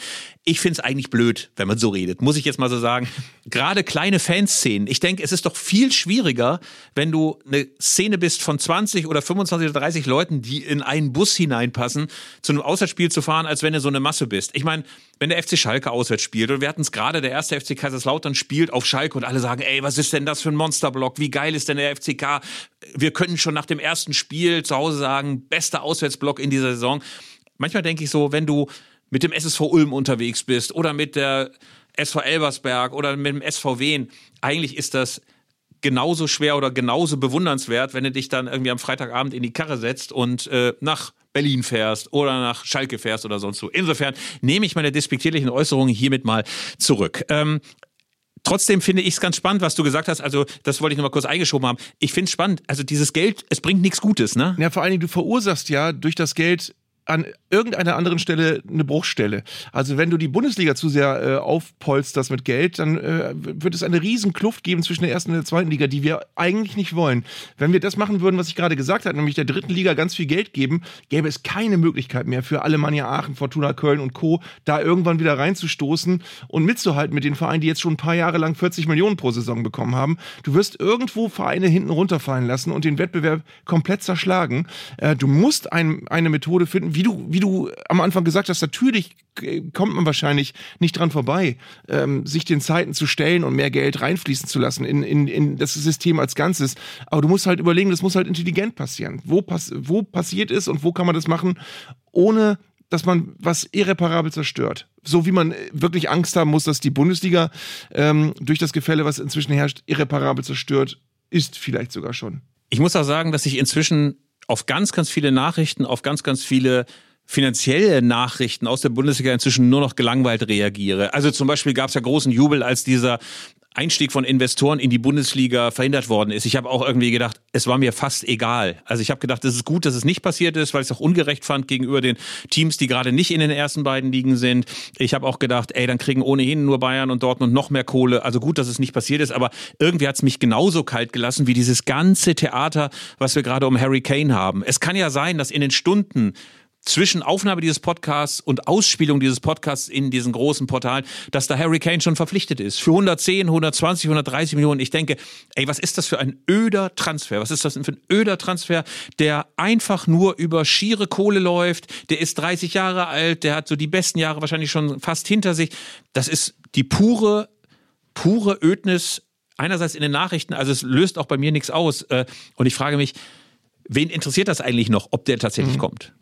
Ich finde es eigentlich blöd, wenn man so redet, muss ich jetzt mal so sagen. Gerade kleine Fanszenen. Ich denke, es ist doch viel schwieriger, wenn du eine Szene bist von 20 oder 25 oder 30 Leuten, die in einen Bus hineinpassen, zu einem Auswärtsspiel zu fahren, als wenn du so eine Masse bist. Ich meine, wenn der FC Schalke auswärts spielt und wir hatten es gerade, der erste FC Kaiserslautern spielt auf Schalke und alle sagen, ey, was ist denn das für ein Monsterblock? Wie geil ist denn der FCK? Wir können schon nach dem ersten Spiel zu Hause sagen, bester Auswärtsblock in dieser Saison. Manchmal denke ich so, wenn du mit dem SSV Ulm unterwegs bist oder mit der SV Elversberg oder mit dem SV Wien. Eigentlich ist das genauso schwer oder genauso bewundernswert, wenn du dich dann irgendwie am Freitagabend in die Karre setzt und äh, nach Berlin fährst oder nach Schalke fährst oder sonst so. Insofern nehme ich meine despektierlichen Äußerungen hiermit mal zurück. Ähm, Trotzdem finde ich es ganz spannend, was du gesagt hast. Also, das wollte ich noch mal kurz eingeschoben haben. Ich finde es spannend. Also, dieses Geld, es bringt nichts Gutes, ne? Ja, vor allen Dingen, du verursachst ja durch das Geld an irgendeiner anderen Stelle eine Bruchstelle. Also wenn du die Bundesliga zu sehr äh, aufpolsterst mit Geld, dann äh, wird es eine riesen Kluft geben zwischen der ersten und der zweiten Liga, die wir eigentlich nicht wollen. Wenn wir das machen würden, was ich gerade gesagt habe, nämlich der dritten Liga ganz viel Geld geben, gäbe es keine Möglichkeit mehr für Alemannia Aachen, Fortuna Köln und Co. da irgendwann wieder reinzustoßen und mitzuhalten mit den Vereinen, die jetzt schon ein paar Jahre lang 40 Millionen pro Saison bekommen haben. Du wirst irgendwo Vereine hinten runterfallen lassen und den Wettbewerb komplett zerschlagen. Äh, du musst ein, eine Methode finden, wie du, wie du am Anfang gesagt hast, natürlich kommt man wahrscheinlich nicht dran vorbei, ähm, sich den Zeiten zu stellen und mehr Geld reinfließen zu lassen in, in, in das System als Ganzes. Aber du musst halt überlegen, das muss halt intelligent passieren. Wo, pass wo passiert ist und wo kann man das machen, ohne dass man was irreparabel zerstört. So wie man wirklich Angst haben muss, dass die Bundesliga ähm, durch das Gefälle, was inzwischen herrscht, irreparabel zerstört ist, vielleicht sogar schon. Ich muss auch sagen, dass ich inzwischen auf ganz, ganz viele Nachrichten, auf ganz, ganz viele finanzielle Nachrichten aus der Bundesliga inzwischen nur noch gelangweilt reagiere. Also zum Beispiel gab es ja großen Jubel, als dieser Einstieg von Investoren in die Bundesliga verhindert worden ist. Ich habe auch irgendwie gedacht, es war mir fast egal. Also ich habe gedacht, es ist gut, dass es nicht passiert ist, weil ich es auch ungerecht fand gegenüber den Teams, die gerade nicht in den ersten beiden Ligen sind. Ich habe auch gedacht, ey, dann kriegen ohnehin nur Bayern und Dortmund noch mehr Kohle. Also gut, dass es nicht passiert ist, aber irgendwie hat es mich genauso kalt gelassen wie dieses ganze Theater, was wir gerade um Harry Kane haben. Es kann ja sein, dass in den Stunden zwischen Aufnahme dieses Podcasts und Ausspielung dieses Podcasts in diesen großen Portalen, dass da Harry Kane schon verpflichtet ist. Für 110, 120, 130 Millionen. Ich denke, ey, was ist das für ein öder Transfer? Was ist das denn für ein öder Transfer, der einfach nur über schiere Kohle läuft? Der ist 30 Jahre alt, der hat so die besten Jahre wahrscheinlich schon fast hinter sich. Das ist die pure, pure Ödnis einerseits in den Nachrichten, also es löst auch bei mir nichts aus. Äh, und ich frage mich, wen interessiert das eigentlich noch, ob der tatsächlich mhm. kommt?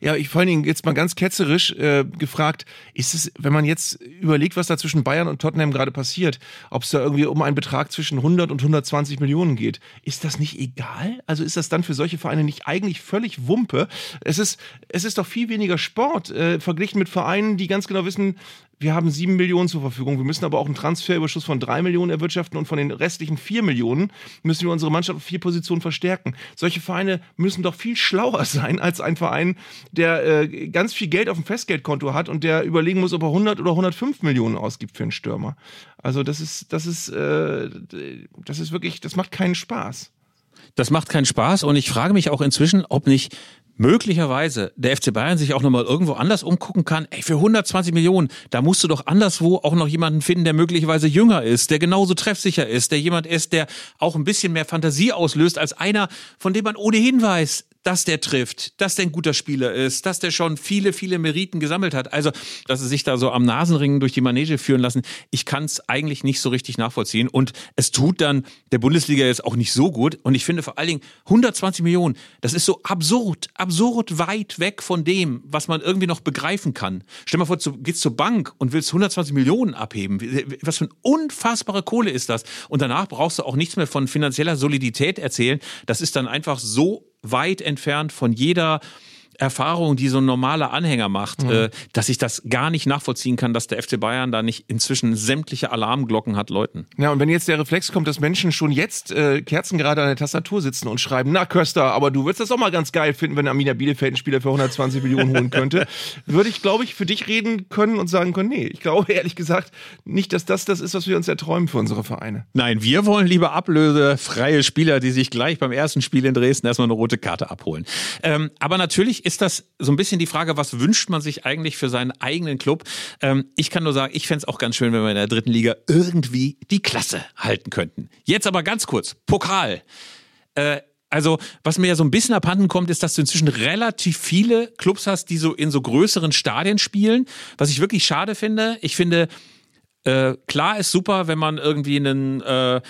Ja, ich vor allen Dingen jetzt mal ganz ketzerisch äh, gefragt, ist es, wenn man jetzt überlegt, was da zwischen Bayern und Tottenham gerade passiert, ob es da irgendwie um einen Betrag zwischen 100 und 120 Millionen geht, ist das nicht egal? Also ist das dann für solche Vereine nicht eigentlich völlig Wumpe? Es ist, es ist doch viel weniger Sport äh, verglichen mit Vereinen, die ganz genau wissen, wir haben sieben Millionen zur Verfügung. Wir müssen aber auch einen Transferüberschuss von drei Millionen erwirtschaften und von den restlichen vier Millionen müssen wir unsere Mannschaft auf vier Positionen verstärken. Solche Vereine müssen doch viel schlauer sein als ein Verein, der äh, ganz viel Geld auf dem Festgeldkonto hat und der überlegen muss, ob er 100 oder 105 Millionen ausgibt für einen Stürmer. Also das ist, das ist, äh, das ist wirklich, das macht keinen Spaß. Das macht keinen Spaß und ich frage mich auch inzwischen, ob nicht möglicherweise der FC Bayern sich auch nochmal irgendwo anders umgucken kann. Ey, für 120 Millionen, da musst du doch anderswo auch noch jemanden finden, der möglicherweise jünger ist, der genauso treffsicher ist, der jemand ist, der auch ein bisschen mehr Fantasie auslöst als einer, von dem man ohnehin weiß, dass der trifft, dass der ein guter Spieler ist, dass der schon viele, viele Meriten gesammelt hat. Also, dass sie sich da so am Nasenringen durch die Manege führen lassen, ich kann es eigentlich nicht so richtig nachvollziehen. Und es tut dann der Bundesliga jetzt auch nicht so gut. Und ich finde vor allen Dingen 120 Millionen, das ist so absurd, absurd weit weg von dem, was man irgendwie noch begreifen kann. Stell mal vor, du gehst zur Bank und willst 120 Millionen abheben. Was für eine unfassbare Kohle ist das? Und danach brauchst du auch nichts mehr von finanzieller Solidität erzählen. Das ist dann einfach so weit entfernt von jeder Erfahrung, die so ein normaler Anhänger macht, mhm. äh, dass ich das gar nicht nachvollziehen kann, dass der FC Bayern da nicht inzwischen sämtliche Alarmglocken hat läuten. Ja, und wenn jetzt der Reflex kommt, dass Menschen schon jetzt äh, Kerzen gerade an der Tastatur sitzen und schreiben, na Köster, aber du würdest das auch mal ganz geil finden, wenn Amina Bielefeld einen Spieler für 120 Millionen holen könnte, würde ich, glaube ich, für dich reden können und sagen können, nee, ich glaube ehrlich gesagt nicht, dass das das ist, was wir uns erträumen für unsere Vereine. Nein, wir wollen lieber ablösefreie Spieler, die sich gleich beim ersten Spiel in Dresden erstmal eine rote Karte abholen. Ähm, aber natürlich ist das so ein bisschen die Frage, was wünscht man sich eigentlich für seinen eigenen Club? Ähm, ich kann nur sagen, ich fände es auch ganz schön, wenn wir in der dritten Liga irgendwie die Klasse halten könnten. Jetzt aber ganz kurz, Pokal. Äh, also, was mir ja so ein bisschen abhanden kommt, ist, dass du inzwischen relativ viele Clubs hast, die so in so größeren Stadien spielen. Was ich wirklich schade finde. Ich finde, äh, klar ist super, wenn man irgendwie einen äh,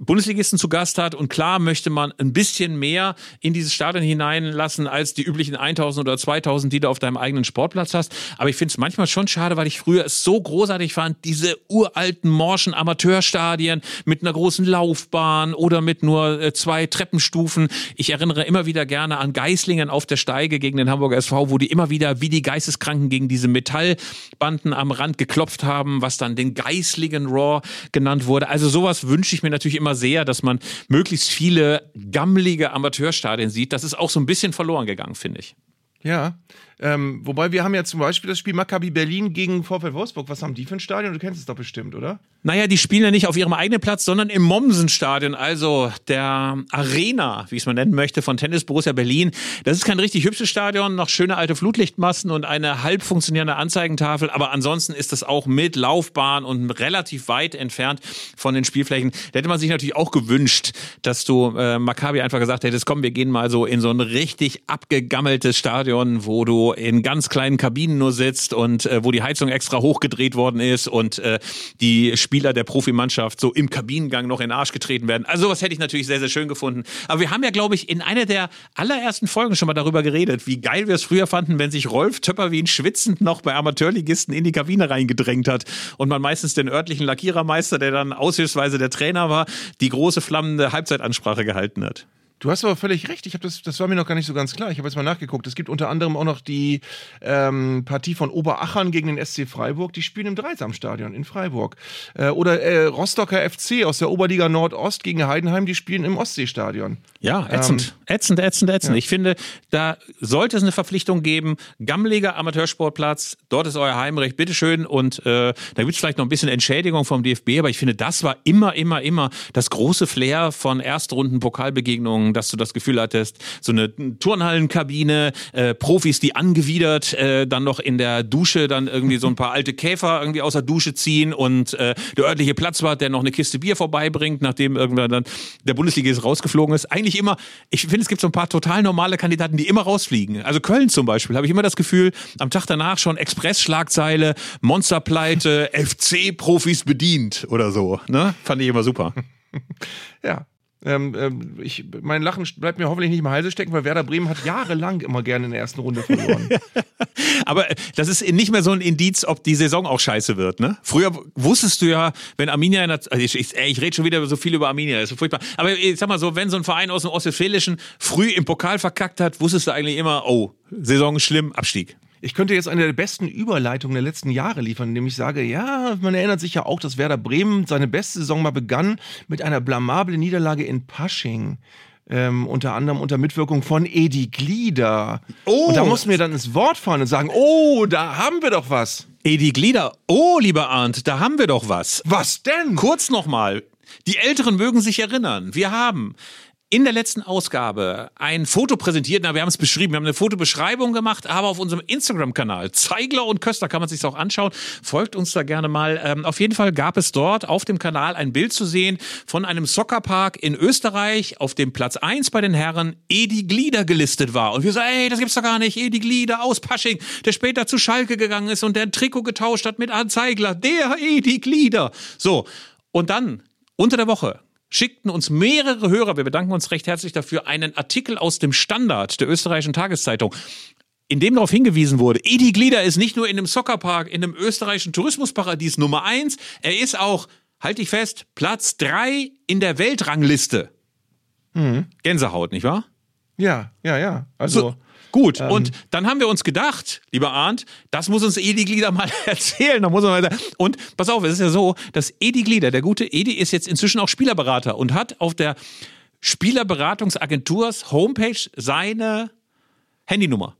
Bundesligisten zu Gast hat. Und klar möchte man ein bisschen mehr in dieses Stadion hineinlassen als die üblichen 1000 oder 2000, die du auf deinem eigenen Sportplatz hast. Aber ich finde es manchmal schon schade, weil ich früher es so großartig fand, diese uralten morschen Amateurstadien mit einer großen Laufbahn oder mit nur äh, zwei Treppenstufen. Ich erinnere immer wieder gerne an Geislingen auf der Steige gegen den Hamburger SV, wo die immer wieder wie die Geisteskranken gegen diese Metallbanden am Rand geklopft haben, was dann den Geislingen Raw genannt wurde. Also sowas wünsche ich mir natürlich immer sehr, dass man möglichst viele gammelige Amateurstadien sieht. Das ist auch so ein bisschen verloren gegangen, finde ich. Ja, Ähm, wobei wir haben ja zum Beispiel das Spiel Maccabi Berlin gegen VfL Wolfsburg. Was haben die für ein Stadion? Du kennst es doch bestimmt, oder? Naja, die spielen ja nicht auf ihrem eigenen Platz, sondern im Mommsen-Stadion, also der Arena, wie ich es mal nennen möchte, von Tennis Borussia Berlin. Das ist kein richtig hübsches Stadion, noch schöne alte Flutlichtmassen und eine halb funktionierende Anzeigentafel, aber ansonsten ist das auch mit Laufbahn und relativ weit entfernt von den Spielflächen. Da hätte man sich natürlich auch gewünscht, dass du äh, Maccabi einfach gesagt hättest, komm, wir gehen mal so in so ein richtig abgegammeltes Stadion, wo du in ganz kleinen Kabinen nur sitzt und äh, wo die Heizung extra hochgedreht worden ist und äh, die Spieler der Profimannschaft so im Kabinengang noch in den Arsch getreten werden. Also sowas hätte ich natürlich sehr, sehr schön gefunden. Aber wir haben ja, glaube ich, in einer der allerersten Folgen schon mal darüber geredet, wie geil wir es früher fanden, wenn sich Rolf Töpper wie ein schwitzend noch bei Amateurligisten in die Kabine reingedrängt hat und man meistens den örtlichen Lackierermeister, der dann aushilfsweise der Trainer war, die große flammende Halbzeitansprache gehalten hat. Du hast aber völlig recht. Ich habe das, das war mir noch gar nicht so ganz klar. Ich habe jetzt mal nachgeguckt. Es gibt unter anderem auch noch die ähm, Partie von Oberachern gegen den SC Freiburg. Die spielen im Dreisamstadion in Freiburg. Äh, oder äh, Rostocker FC aus der Oberliga Nordost gegen Heidenheim. Die spielen im Ostseestadion. Ja, ätzend, ähm, ätzend, ätzend, ätzend. Ja. Ich finde, da sollte es eine Verpflichtung geben. Gammeliger Amateursportplatz, dort ist euer Heimrecht, bitteschön. Und äh, da gibt es vielleicht noch ein bisschen Entschädigung vom DFB, aber ich finde, das war immer, immer, immer das große Flair von Erstrunden-Pokalbegegnungen, dass du das Gefühl hattest, so eine Turnhallenkabine, äh, Profis, die angewidert äh, dann noch in der Dusche dann irgendwie so ein paar alte Käfer irgendwie aus der Dusche ziehen und äh, der örtliche Platzwart, der noch eine Kiste Bier vorbeibringt, nachdem irgendwann dann der Bundesligist rausgeflogen ist. Eigentlich immer, ich finde, es gibt so ein paar total normale Kandidaten, die immer rausfliegen. Also Köln zum Beispiel, habe ich immer das Gefühl, am Tag danach schon Express-Schlagzeile, Monsterpleite, FC-Profis bedient oder so. Ne? Fand ich immer super. ja, ähm, ähm, ich, mein Lachen bleibt mir hoffentlich nicht im Halse stecken, weil Werder Bremen hat jahrelang immer gerne in der ersten Runde verloren. Aber das ist nicht mehr so ein Indiz, ob die Saison auch scheiße wird. Ne? Früher wusstest du ja, wenn Arminia, in der, also ich, ich, ich rede schon wieder so viel über Arminia, das ist furchtbar. Aber ich sag mal so, wenn so ein Verein aus dem Ostwestfälischen früh im Pokal verkackt hat, wusstest du eigentlich immer, oh, Saison schlimm, Abstieg. Ich könnte jetzt eine der besten Überleitungen der letzten Jahre liefern, indem ich sage, ja, man erinnert sich ja auch, dass Werder Bremen seine beste Saison mal begann mit einer blamablen Niederlage in Pasching. Ähm, unter anderem unter Mitwirkung von Edi Glieder. Oh. Und da mussten wir dann ins Wort fahren und sagen, oh, da haben wir doch was. Edi Glieder, oh, lieber Arndt, da haben wir doch was. Was denn? Kurz nochmal. Die Älteren mögen sich erinnern. Wir haben in der letzten Ausgabe ein Foto präsentiert. Na, wir haben es beschrieben. Wir haben eine Fotobeschreibung gemacht, aber auf unserem Instagram-Kanal Zeigler und Köster kann man sich auch anschauen. Folgt uns da gerne mal. Ähm, auf jeden Fall gab es dort auf dem Kanal ein Bild zu sehen von einem Soccerpark in Österreich, auf dem Platz 1 bei den Herren Edi Glieder gelistet war. Und wir so, ey, das gibt's doch gar nicht. Edi Glieder aus Pasching, der später zu Schalke gegangen ist und der ein Trikot getauscht hat mit Arndt Zeigler. Der Edi Glieder. So. Und dann, unter der Woche, schickten uns mehrere Hörer, wir bedanken uns recht herzlich dafür, einen Artikel aus dem Standard der österreichischen Tageszeitung in dem darauf hingewiesen wurde, Edi Glieder ist nicht nur in einem Soccerpark, in einem österreichischen Tourismusparadies Nummer eins, er ist auch, halte ich fest, Platz drei in der Weltrangliste. Mhm. Gänsehaut, nicht wahr? Ja, ja, ja. Also. So, Gut, ähm. und dann haben wir uns gedacht, lieber Arndt, das muss uns Edi Glieder mal erzählen. Da muss man mal und pass auf, es ist ja so, dass Edi Glieder, der gute Edi, ist jetzt inzwischen auch Spielerberater und hat auf der Spielerberatungsagenturs Homepage seine Handynummer.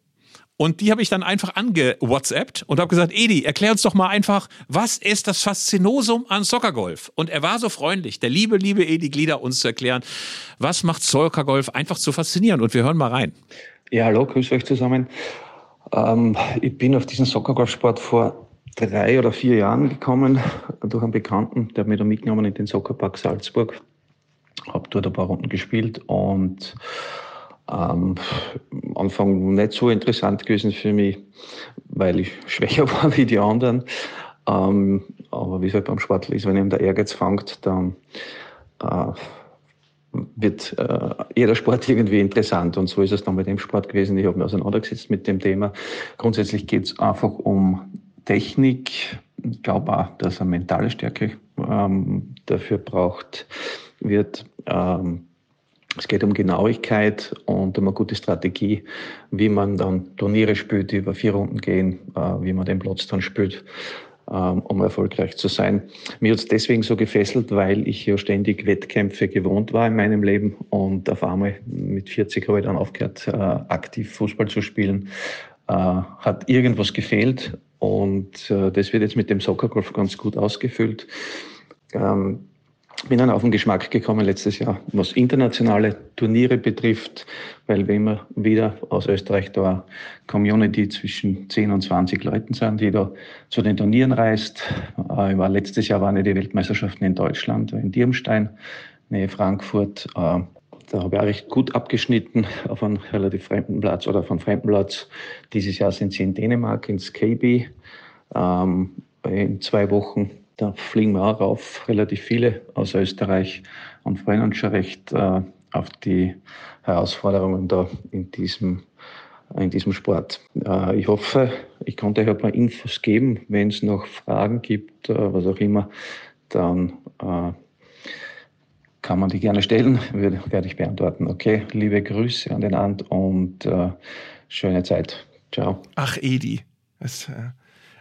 Und die habe ich dann einfach ange-WhatsAppt und habe gesagt, Edi, erklär uns doch mal einfach, was ist das Faszinosum an Soccergolf? Und er war so freundlich, der liebe, liebe Edi Glieder, uns zu erklären, was macht Soccergolf einfach zu faszinieren. Und wir hören mal rein. Ja, hallo, grüß euch zusammen. Ähm, ich bin auf diesen Soccergolfsport vor drei oder vier Jahren gekommen durch einen Bekannten, der hat mich da mitgenommen in den Soccerpark Salzburg. Hab dort ein paar Runden gespielt und ähm, am Anfang nicht so interessant gewesen für mich, weil ich schwächer war wie die anderen. Ähm, aber wie es halt beim Sportler ist, wenn ihm der Ehrgeiz fängt, dann äh, wird äh, jeder Sport irgendwie interessant. Und so ist es dann bei dem Sport gewesen. Ich habe mich auseinandergesetzt mit dem Thema. Grundsätzlich geht es einfach um Technik. Ich glaube auch, dass er mentale Stärke ähm, dafür braucht wird. Ähm, es geht um Genauigkeit und um eine gute Strategie, wie man dann Turniere spielt, die über vier Runden gehen, äh, wie man den Platz dann spielt. Ähm, um erfolgreich zu sein. Mir hat es deswegen so gefesselt, weil ich ja ständig Wettkämpfe gewohnt war in meinem Leben und auf einmal mit 40 habe ich dann aufgehört, äh, aktiv Fußball zu spielen. Äh, hat irgendwas gefehlt und äh, das wird jetzt mit dem Soccergolf ganz gut ausgefüllt. Bin dann auf den Geschmack gekommen letztes Jahr, was internationale Turniere betrifft, weil wir immer wieder aus Österreich da eine Community zwischen 10 und 20 Leuten sind, die da zu den Turnieren reist. Äh, ich war, letztes Jahr waren die Weltmeisterschaften in Deutschland, in Dirmstein, Nähe Frankfurt. Äh, da habe ich auch recht gut abgeschnitten auf einem relativ fremden Platz oder einem fremden Platz. Dieses Jahr sind sie in Dänemark, ins KB, ähm, in zwei Wochen da fliegen wir auch rauf, relativ viele aus Österreich und freuen uns schon recht äh, auf die Herausforderungen da in diesem, in diesem Sport. Äh, ich hoffe, ich konnte euch ein paar Infos geben. Wenn es noch Fragen gibt, äh, was auch immer, dann äh, kann man die gerne stellen, werde, werde ich beantworten. Okay, liebe Grüße an den Ant und äh, schöne Zeit. Ciao. Ach, Edi. Das, äh,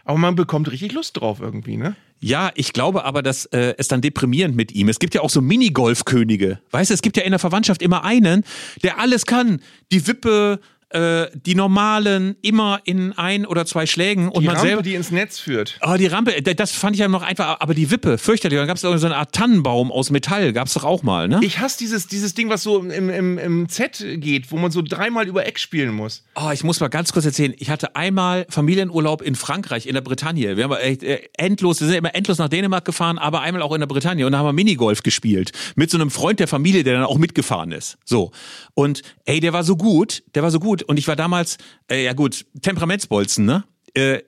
aber man bekommt richtig Lust drauf irgendwie, ne? Ja, ich glaube aber, dass äh, es dann deprimierend mit ihm. Es gibt ja auch so Minigolfkönige. Weißt du, es gibt ja in der Verwandtschaft immer einen, der alles kann. Die Wippe, äh, die normalen immer in ein oder zwei Schlägen und die man Rampe, selber. die ins Netz führt. Oh, die Rampe, das fand ich ja noch einfach, aber die Wippe, fürchterlich. Dann gab es so eine Art Tannenbaum aus Metall, gab es doch auch mal, ne? Ich hasse dieses, dieses Ding, was so im, im, im Z geht, wo man so dreimal über Eck spielen muss. Oh, ich muss mal ganz kurz erzählen. Ich hatte einmal Familienurlaub in Frankreich, in der Bretagne. Wir haben echt äh, endlos, wir sind immer endlos nach Dänemark gefahren, aber einmal auch in der Bretagne und da haben wir Minigolf gespielt. Mit so einem Freund der Familie, der dann auch mitgefahren ist. So. Und ey, der war so gut, der war so gut. Und ich war damals, äh, ja gut, Temperamentsbolzen, ne? Äh,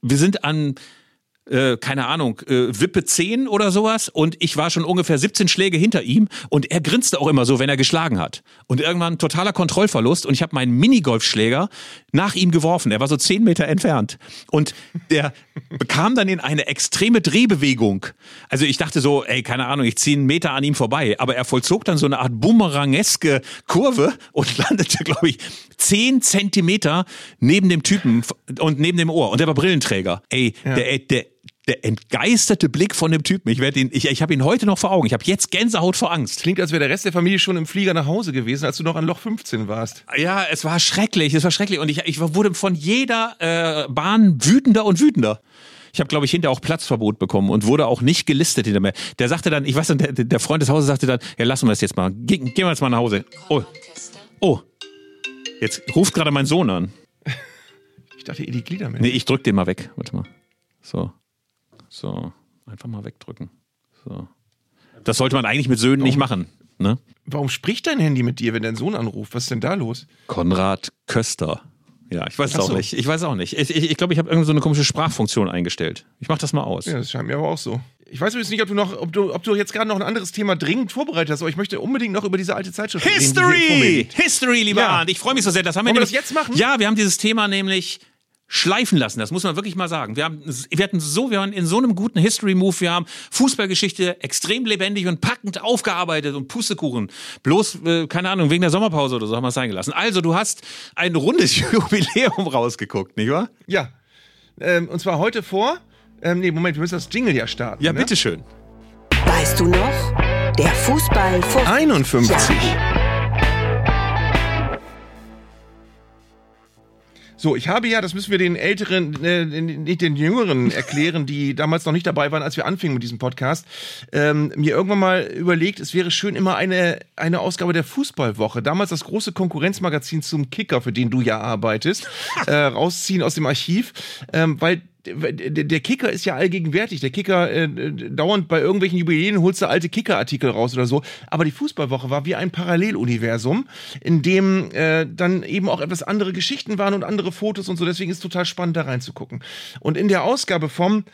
wir sind an äh, keine Ahnung, äh, Wippe 10 oder sowas und ich war schon ungefähr 17 Schläge hinter ihm und er grinste auch immer so, wenn er geschlagen hat. Und irgendwann totaler Kontrollverlust und ich habe meinen Minigolfschläger nach ihm geworfen. Er war so 10 Meter entfernt und der bekam dann in eine extreme Drehbewegung. Also ich dachte so, ey, keine Ahnung, ich ziehe einen Meter an ihm vorbei, aber er vollzog dann so eine Art bumerangeske Kurve und landete, glaube ich, 10 Zentimeter neben dem Typen und neben dem Ohr und der war Brillenträger. Ey, der, der der entgeisterte Blick von dem Typen. Ich werde ihn, ich, ich habe ihn heute noch vor Augen. Ich habe jetzt Gänsehaut vor Angst. Klingt, als wäre der Rest der Familie schon im Flieger nach Hause gewesen, als du noch an Loch 15 warst. Ja, es war schrecklich, es war schrecklich und ich, ich wurde von jeder äh, Bahn wütender und wütender. Ich habe, glaube ich, hinterher auch Platzverbot bekommen und wurde auch nicht gelistet hinter mir. Der sagte dann, ich weiß nicht, der, der Freund des Hauses sagte dann, ja, lassen wir das jetzt mal. Ge gehen wir jetzt mal nach Hause. Oh, oh, jetzt ruft gerade mein Sohn an. Ich dachte, ihr die Glieder mit. Nee, ich drück den mal weg. Warte mal. So. So. Einfach mal wegdrücken. So. Das sollte man eigentlich mit Söhnen nicht machen. Ne? Warum spricht dein Handy mit dir, wenn dein Sohn anruft? Was ist denn da los? Konrad Köster. Ja, ich weiß es Ach auch so. nicht. Ich weiß auch nicht. Ich glaube, ich, glaub, ich habe irgendeine so eine komische Sprachfunktion eingestellt. Ich mach das mal aus. Ja, das scheint mir aber auch so. Ich weiß übrigens nicht, ob du noch, ob du, ob du jetzt gerade noch ein anderes Thema dringend vorbereitet hast, aber ich möchte unbedingt noch über diese alte Zeitschrift reden. vor mir History! History, lieber Ja. Arndt. Ich freue mich so sehr. Das haben wir Wollen wir das jetzt machen? Ja, wir haben dieses Thema nämlich schleifen lassen. Das muss man wirklich mal sagen. Wir, haben, wir hatten so, wir waren in so einem guten History-Move. Wir haben Fußballgeschichte extrem lebendig und packend aufgearbeitet und Pustekuchen. Bloß, äh, keine Ahnung, wegen der Sommerpause oder so haben wir es sein gelassen. Also, du hast ein rundes Jubiläum rausgeguckt, nicht wahr? Ja. Ähm, und zwar heute vor. Ähm, nee, Moment, wir müssen das Jingle ja starten. Ja, ne? bitteschön. Weißt du noch? Der Fußball vor 51. So, ich habe ja, das müssen wir den Älteren, äh, nicht den Jüngeren erklären, die damals noch nicht dabei waren, als wir anfingen mit diesem Podcast, ähm, mir irgendwann mal überlegt, es wäre schön, immer eine, eine Ausgabe der Fußballwoche, damals das große Konkurrenzmagazin zum Kicker, für den du ja arbeitest, äh, rausziehen aus dem Archiv, ähm, weil der Kicker ist ja allgegenwärtig. Der Kicker, äh, dauernd bei irgendwelchen Jubiläen holst du alte Kicker-Artikel raus oder so. Aber die Fußballwoche war wie ein Paralleluniversum, in dem äh, dann eben auch etwas andere Geschichten waren und andere Fotos und so. Deswegen ist es total spannend, da reinzugucken. Und in der Ausgabe vom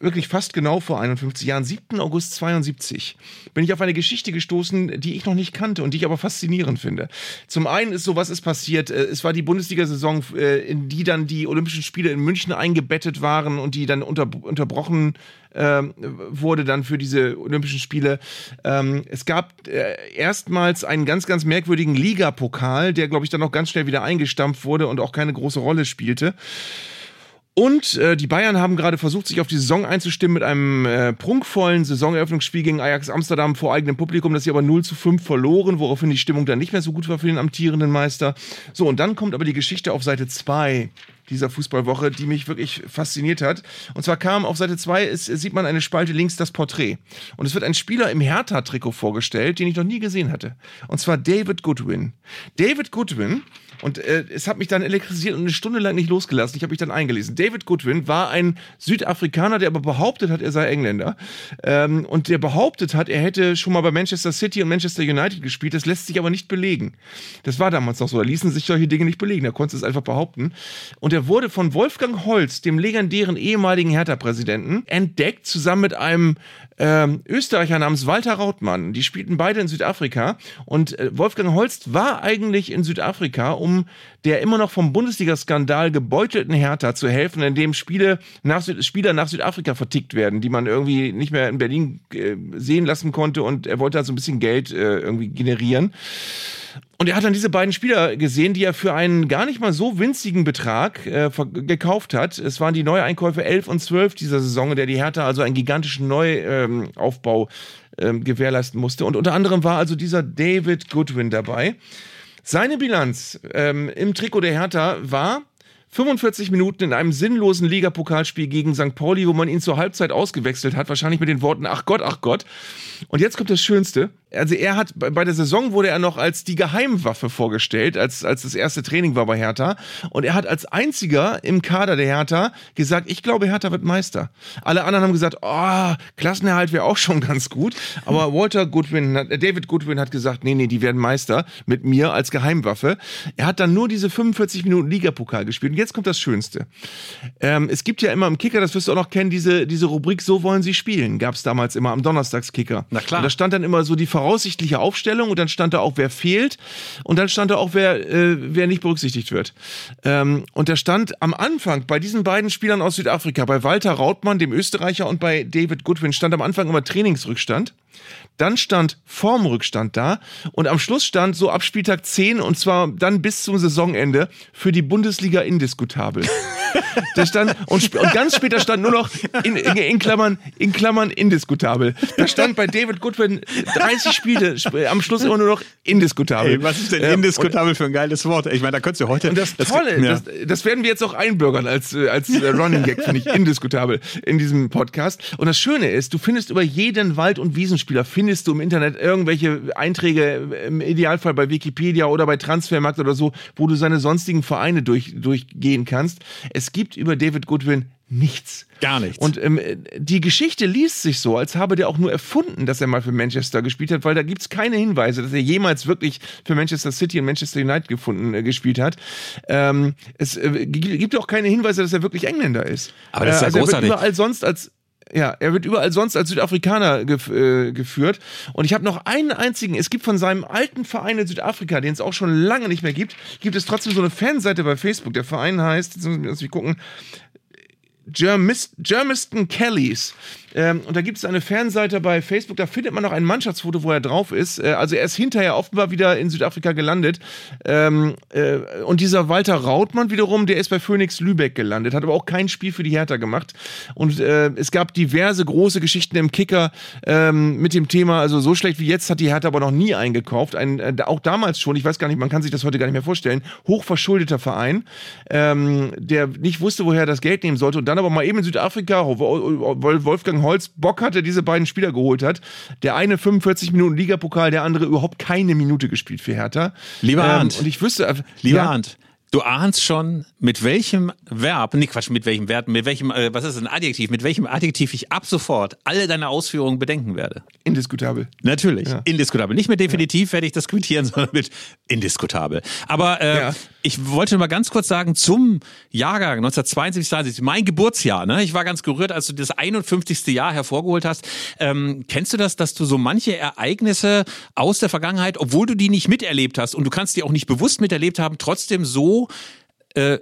wirklich fast genau vor 51 Jahren, 7. August 72, bin ich auf eine Geschichte gestoßen, die ich noch nicht kannte und die ich aber faszinierend finde. Zum einen ist so, was ist passiert? Äh, Es war die Bundesliga-Saison, äh, in die dann die Olympischen Spiele in München eingebettet waren und die dann unter, unterbrochen ähm, wurde dann für diese Olympischen Spiele. Ähm, es gab äh, erstmals einen ganz, ganz merkwürdigen Ligapokal, der, glaube ich, dann auch ganz schnell wieder eingestampft wurde und auch keine große Rolle spielte. Und äh, die Bayern haben gerade versucht, sich auf die Saison einzustimmen mit einem äh, prunkvollen Saisoneröffnungsspiel gegen Ajax Amsterdam vor eigenem Publikum, das sie aber 0 zu 5 verloren, woraufhin die Stimmung dann nicht mehr so gut war für den amtierenden Meister. So, und dann kommt aber die Geschichte auf Seite 2 dieser Fußballwoche, die mich wirklich fasziniert hat. Und zwar kam auf Seite 2, sieht man eine Spalte links das Porträt. Und es wird ein Spieler im Hertha-Trikot vorgestellt, den ich noch nie gesehen hatte. Und zwar David Goodwin. David Goodwin und äh, es hat mich dann elektrisiert und eine Stunde lang nicht losgelassen. Ich habe mich dann eingelesen. David Goodwin war ein Südafrikaner, der aber behauptet hat, er sei Engländer. Ähm, und der behauptet hat, er hätte schon mal bei Manchester City und Manchester United gespielt. Das lässt sich aber nicht belegen. Das war damals noch so. Da ließen sich solche Dinge nicht belegen. Da konnte es einfach behaupten. Und er wurde von Wolfgang Holz, dem legendären ehemaligen Hertha-Präsidenten, entdeckt, zusammen mit einem ähm, Österreicher namens Walter Rautmann. Die spielten beide in Südafrika. Und äh, Wolfgang Holst war eigentlich in Südafrika, um der immer noch vom Bundesliga-Skandal gebeutelten Hertha zu helfen, indem Spiele nach Spieler nach Südafrika vertickt werden, die man irgendwie nicht mehr in Berlin äh, sehen lassen konnte. Und er wollte da so ein bisschen Geld äh, irgendwie generieren. Und er hat dann diese beiden Spieler gesehen, die er für einen gar nicht mal so winzigen Betrag äh, gekauft hat. Es waren die Neueinkäufe 11 und 12 dieser Saison, der die Hertha also einen gigantischen Neuaufbau ähm, gewährleisten musste. Und unter anderem war also dieser David Goodwin dabei. Seine Bilanz ähm, im Trikot der Hertha war 45 Minuten in einem sinnlosen Ligapokalspiel gegen St. Pauli, wo man ihn zur Halbzeit ausgewechselt hat, wahrscheinlich mit den Worten, ach Gott, ach Gott. Und jetzt kommt das Schönste also er hat bei der Saison wurde er noch als die Geheimwaffe vorgestellt, als als das erste Training war bei Hertha und er hat als einziger im Kader der Hertha gesagt, ich glaube Hertha wird Meister. Alle anderen haben gesagt, oh, Klassenerhalt wäre auch schon ganz gut, aber Walter Goodwin, äh, David Goodwin hat gesagt, nee, nee, die werden Meister mit mir als Geheimwaffe. Er hat dann nur diese 45 Minuten Ligapokal gespielt jetzt kommt das Schönste. Ähm, es gibt ja immer im Kicker, das wirst du auch noch kennen, diese diese Rubrik so wollen sie spielen, gab es damals immer am Donnerstagskicker. Na klar. Und da stand dann immer so die voraussichtliche Aufstellung und dann stand da auch, wer fehlt und dann stand da auch, wer, äh, wer nicht berücksichtigt wird. Ähm, und da stand am Anfang bei diesen beiden Spielern aus Südafrika, bei Walter Rautmann, dem Österreicher, und bei David Goodwin, stand am Anfang immer Trainingsrückstand. Dann stand Formrückstand da und am Schluss stand so ab Spieltag 10 und zwar dann bis zum Saisonende für die Bundesliga indiskutabel. da stand und, und, ganz später stand nur noch in, in, in, Klammern in Klammern indiskutabel. Da stand bei David Goodwin 30 Spiele am Schluss immer nur noch indiskutabel. Ey, was ist denn indiskutabel ähm, für ein geiles Wort? Ich meine, da könntest du heute Und das Tolle, das, ja. das, das, werden wir jetzt auch einbürgern als als Running Gag finde ich indiskutabel in diesem Podcast. Und das Schöne ist, du findest über jeden Wald- und Wiesenspieler findest du im Internet irgendwelche Einträge, im Idealfall bei Wikipedia oder bei Transfermarkt oder so, wo du seine sonstigen Vereine durch, durchgehen kannst. Es gibt über David Goodwin nichts. Gar nichts. Und ähm, die Geschichte liest sich so, als habe der auch nur erfunden, dass er mal für Manchester gespielt hat, weil da gibt es keine Hinweise, dass er jemals wirklich für Manchester City und Manchester United gefunden äh, gespielt hat. Ähm, es äh, gibt auch keine Hinweise, dass er wirklich Engländer ist. Aber das ist ja also großartig. Er wird überall sonst als ja, er wird überall sonst als Südafrikaner gef äh, geführt. Und ich habe noch einen einzigen, es gibt von seinem alten Verein in Südafrika, den es auch schon lange nicht mehr gibt, gibt es trotzdem so eine Fanseite bei Facebook. Der Verein heißt, jetzt muss ich gucken, Germiston Kellys. Ähm, und da gibt es eine Fanseite bei Facebook, da findet man noch ein Mannschaftsfoto, wo er drauf ist. Äh, also er ist hinterher offenbar wieder in Südafrika gelandet. Ähm, äh, und dieser Walter Rautmann wiederum, der ist bei Phoenix Lübeck gelandet, hat aber auch kein Spiel für die Hertha gemacht. Und äh, es gab diverse große Geschichten im Kicker ähm, mit dem Thema, also so schlecht wie jetzt hat die Hertha aber noch nie eingekauft. Ein, äh, auch damals schon, ich weiß gar nicht, man kann sich das heute gar nicht mehr vorstellen, hochverschuldeter Verein, ähm, der nicht wusste, woher er das Geld nehmen sollte und dann aber mal eben in Südafrika, Wolfgang Holz Bock hatte, diese beiden Spieler geholt hat. Der eine 45 Minuten Ligapokal, der andere überhaupt keine Minute gespielt für Hertha. Lieber ähm, Arndt. Und ich wüsste, lieber ja, Arndt, Du ahnst schon, mit welchem Verb, nee Quatsch, mit welchem Verb, mit welchem, äh, was ist ein Adjektiv, mit welchem Adjektiv ich ab sofort alle deine Ausführungen bedenken werde. Indiskutabel. Natürlich, ja. indiskutabel. Nicht mit definitiv ja. werde ich das quittieren, sondern mit indiskutabel. Aber äh, ja. Ich wollte mal ganz kurz sagen, zum Jahrgang 1972, 72, mein Geburtsjahr, ne? Ich war ganz gerührt, als du das 51. Jahr hervorgeholt hast. Ähm, kennst du das, dass du so manche Ereignisse aus der Vergangenheit, obwohl du die nicht miterlebt hast und du kannst die auch nicht bewusst miterlebt haben, trotzdem so äh,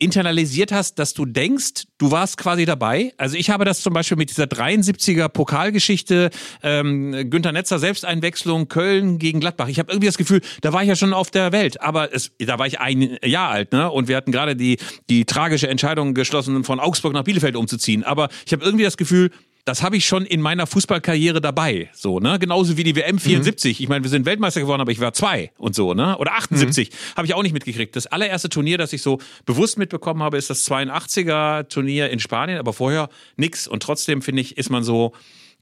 internalisiert hast, dass du denkst, du warst quasi dabei. Also ich habe das zum Beispiel mit dieser 73er Pokalgeschichte, ähm, Günter Netzer Selbsteinwechslung, Köln gegen Gladbach. Ich habe irgendwie das Gefühl, da war ich ja schon auf der Welt, aber es, da war ich ein Jahr alt, ne? Und wir hatten gerade die die tragische Entscheidung geschlossen, von Augsburg nach Bielefeld umzuziehen. Aber ich habe irgendwie das Gefühl, das habe ich schon in meiner Fußballkarriere dabei. So, ne? Genauso wie die WM 74. Ich meine, wir sind Weltmeister geworden, aber ich war zwei und so, ne? Oder 78. Habe ich auch nicht mitgekriegt. Das allererste Turnier, das ich so bewusst mitbekommen habe, ist das 82er Turnier in Spanien, aber vorher nix. Und trotzdem, finde ich, ist man so,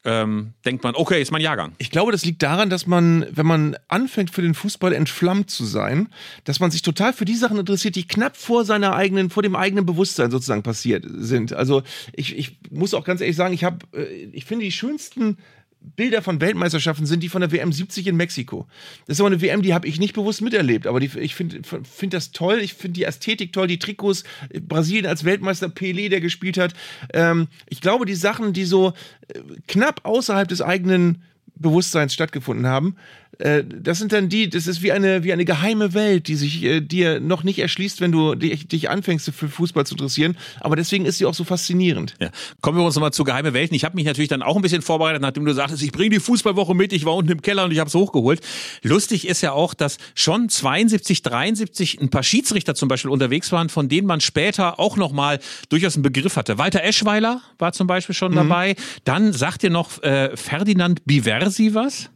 ähm, denkt man, okay, ist mein Jahrgang. Ich glaube, das liegt daran, dass man, wenn man anfängt für den Fußball entflammt zu sein, dass man sich total für die Sachen interessiert, die knapp vor seiner eigenen, vor dem eigenen Bewusstsein sozusagen passiert sind. Also ich, ich muss auch ganz ehrlich sagen, ich habe, äh, ich finde die schönsten Bilder von Weltmeisterschaften sind die von der WM 70 in Mexiko. Das ist aber eine WM, die habe ich nicht bewusst miterlebt, aber die, ich finde find das toll, ich finde die Ästhetik toll, die Trikots, Brasilien als Weltmeister, Pelé, der gespielt hat. Ähm, ich glaube, die Sachen, die so äh, knapp außerhalb des eigenen Bewusstseins stattgefunden haben, äh, das sind dann die, das ist wie eine, wie eine geheime Welt, die sich äh, dir noch nicht erschließt, wenn du dich, dich anfängst für Fußball zu interessieren. Aber deswegen ist sie auch so faszinierend. Ja. Kommen wir uns nochmal zu geheime Welten. Ich habe mich natürlich dann auch ein bisschen vorbereitet, nachdem du sagtest, ich bringe die Fußballwoche mit, ich war unten im Keller und ich habe es hochgeholt. Lustig ist ja auch, dass schon 72, 73 ein paar Schiedsrichter zum Beispiel unterwegs waren, von denen man später auch nochmal durchaus einen Begriff hatte. Walter Eschweiler war zum Beispiel schon dabei. Dann sagt ihr noch äh, Ferdinand Biversi was?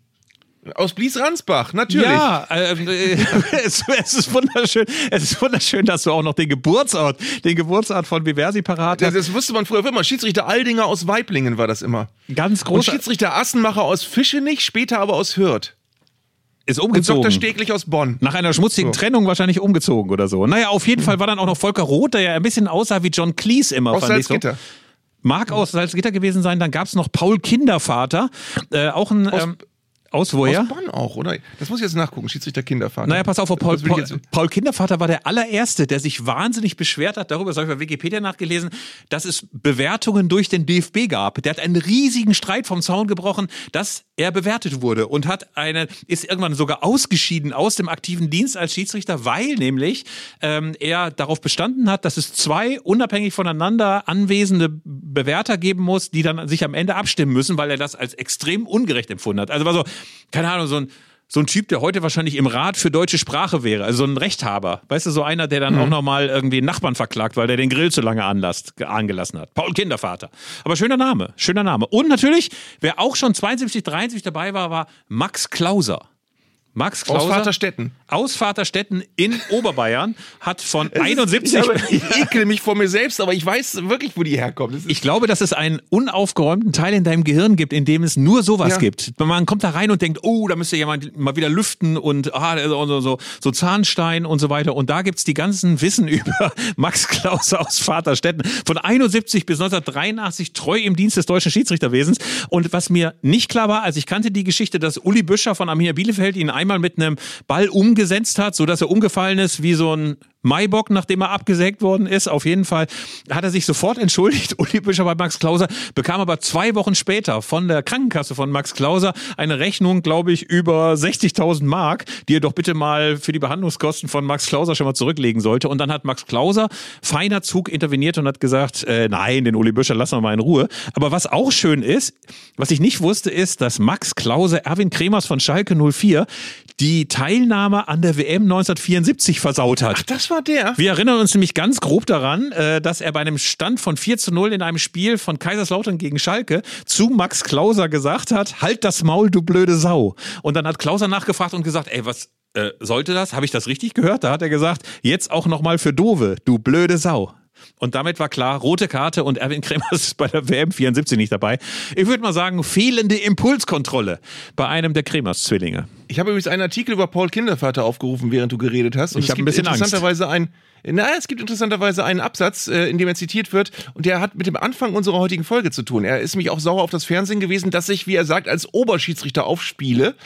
Aus Blies-Ransbach, natürlich. Ja, ähm, äh, es, es, ist wunderschön. Es ist wunderschön, dass du auch noch den Geburtsort, den Geburtsort von Biversi parat Das, hast. das wusste man früher immer. Schiedsrichter Aldinger aus Weiblingen war das immer. Ganz Und groß. Schiedsrichter Assenmacher aus Fischenich, später aber aus Hürth. Ist Und umgezogen. Dr. Steglich aus Bonn. Nach einer schmutzigen So. Trennung wahrscheinlich umgezogen oder so. Naja, auf jeden Fall war dann auch noch Volker Roth, der ja ein bisschen aussah wie John Cleese immer, Aus fand ich so. Salzgitter. Mag aus Salzgitter gewesen sein. Dann gab's noch Paul Kindervater, äh, auch ein Aus- ähm, aus woher? Aus Bonn auch, oder? Das muss ich jetzt nachgucken. Schiedsrichter Kindervater. Naja, pass auf, Paul, Paul, Paul Kindervater war der allererste, der sich wahnsinnig beschwert hat, darüber das habe ich bei Wikipedia nachgelesen, dass es Bewertungen durch den DFB gab. Der hat einen riesigen Streit vom Zaun gebrochen, dass er bewertet wurde und hat eine, ist irgendwann sogar ausgeschieden aus dem aktiven Dienst als Schiedsrichter, weil nämlich ähm, er darauf bestanden hat, dass es zwei unabhängig voneinander anwesende Bewerter geben muss, die dann sich am Ende abstimmen müssen, weil er das als extrem ungerecht empfunden hat. Also war so, keine Ahnung, so ein so ein Typ, der heute wahrscheinlich im Rat für deutsche Sprache wäre, also so ein Rechthaber. Weißt du, so einer, der dann auch nochmal irgendwie einen Nachbarn verklagt, weil der den Grill zu lange anlasst, angelassen hat. Paul Kindervater. Aber schöner Name, schöner Name. Und natürlich, wer auch schon 72, 73 dabei war, war Max Klauser. Max Klauser. Aus Vaterstetten. Aus Vaterstetten in Oberbayern hat von 71 Ich, habe, ich ekel mich vor mir selbst, aber ich weiß wirklich, wo die herkommt. Ist- Ich glaube, dass es einen unaufgeräumten Teil in deinem Gehirn gibt, in dem es nur sowas Ja. gibt. Man kommt da rein und denkt, oh, da müsste jemand mal wieder lüften und ah, so, so, so, so Zahnstein und so weiter. Und da gibt's die ganzen Wissen über Max Klaus aus Vaterstetten. Von 71 bis 1983 treu im Dienst des deutschen Schiedsrichterwesens. Und was mir nicht klar war, als ich kannte die Geschichte, dass Uli Büscher von Arminia Bielefeld ihn einmal mit einem Ball umgesetzt hat, sodass er umgefallen ist wie so ein Maibock, nachdem er abgesägt worden ist. Auf jeden Fall hat er sich sofort entschuldigt, Uli Büscher bei Max Klauser, bekam aber zwei Wochen später von der Krankenkasse von Max Klauser eine Rechnung, glaube ich, über 60.000 Mark, die er doch bitte mal für die Behandlungskosten von Max Klauser schon mal zurücklegen sollte. Und dann hat Max Klauser, feiner Zug, interveniert und hat gesagt, äh, nein, den Uli Büscher lassen wir mal in Ruhe. Aber was auch schön ist, was ich nicht wusste, ist, dass Max Klauser Erwin Kremers von Schalke 04 die Teilnahme an der WM 1974 versaut hat. Ach, war der? Wir erinnern uns nämlich ganz grob daran, äh, dass er bei einem Stand von 4 zu 0 in einem Spiel von Kaiserslautern gegen Schalke zu Max Klauser gesagt hat, halt das Maul, du blöde Sau. Und dann hat Klauser nachgefragt und gesagt, ey, was äh, sollte das? Habe ich das richtig gehört? Da hat er gesagt, jetzt auch nochmal für Dove, du blöde Sau. Und damit war klar, rote Karte und Erwin Kremers ist bei der WM 74 nicht dabei. Ich würde mal sagen, fehlende Impulskontrolle bei einem der Kremers-Zwillinge. Ich habe übrigens einen Artikel über Paul Kindervater aufgerufen, während du geredet hast. Und Ich es hab ein gibt bisschen Angst. interessanterweise ein. Na, es gibt interessanterweise einen Absatz, äh, in dem er zitiert wird, und der hat mit dem Anfang unserer heutigen Folge zu tun. Er ist nämlich auch sauer auf das Fernsehen gewesen, dass ich, wie er sagt, als Oberschiedsrichter aufspiele.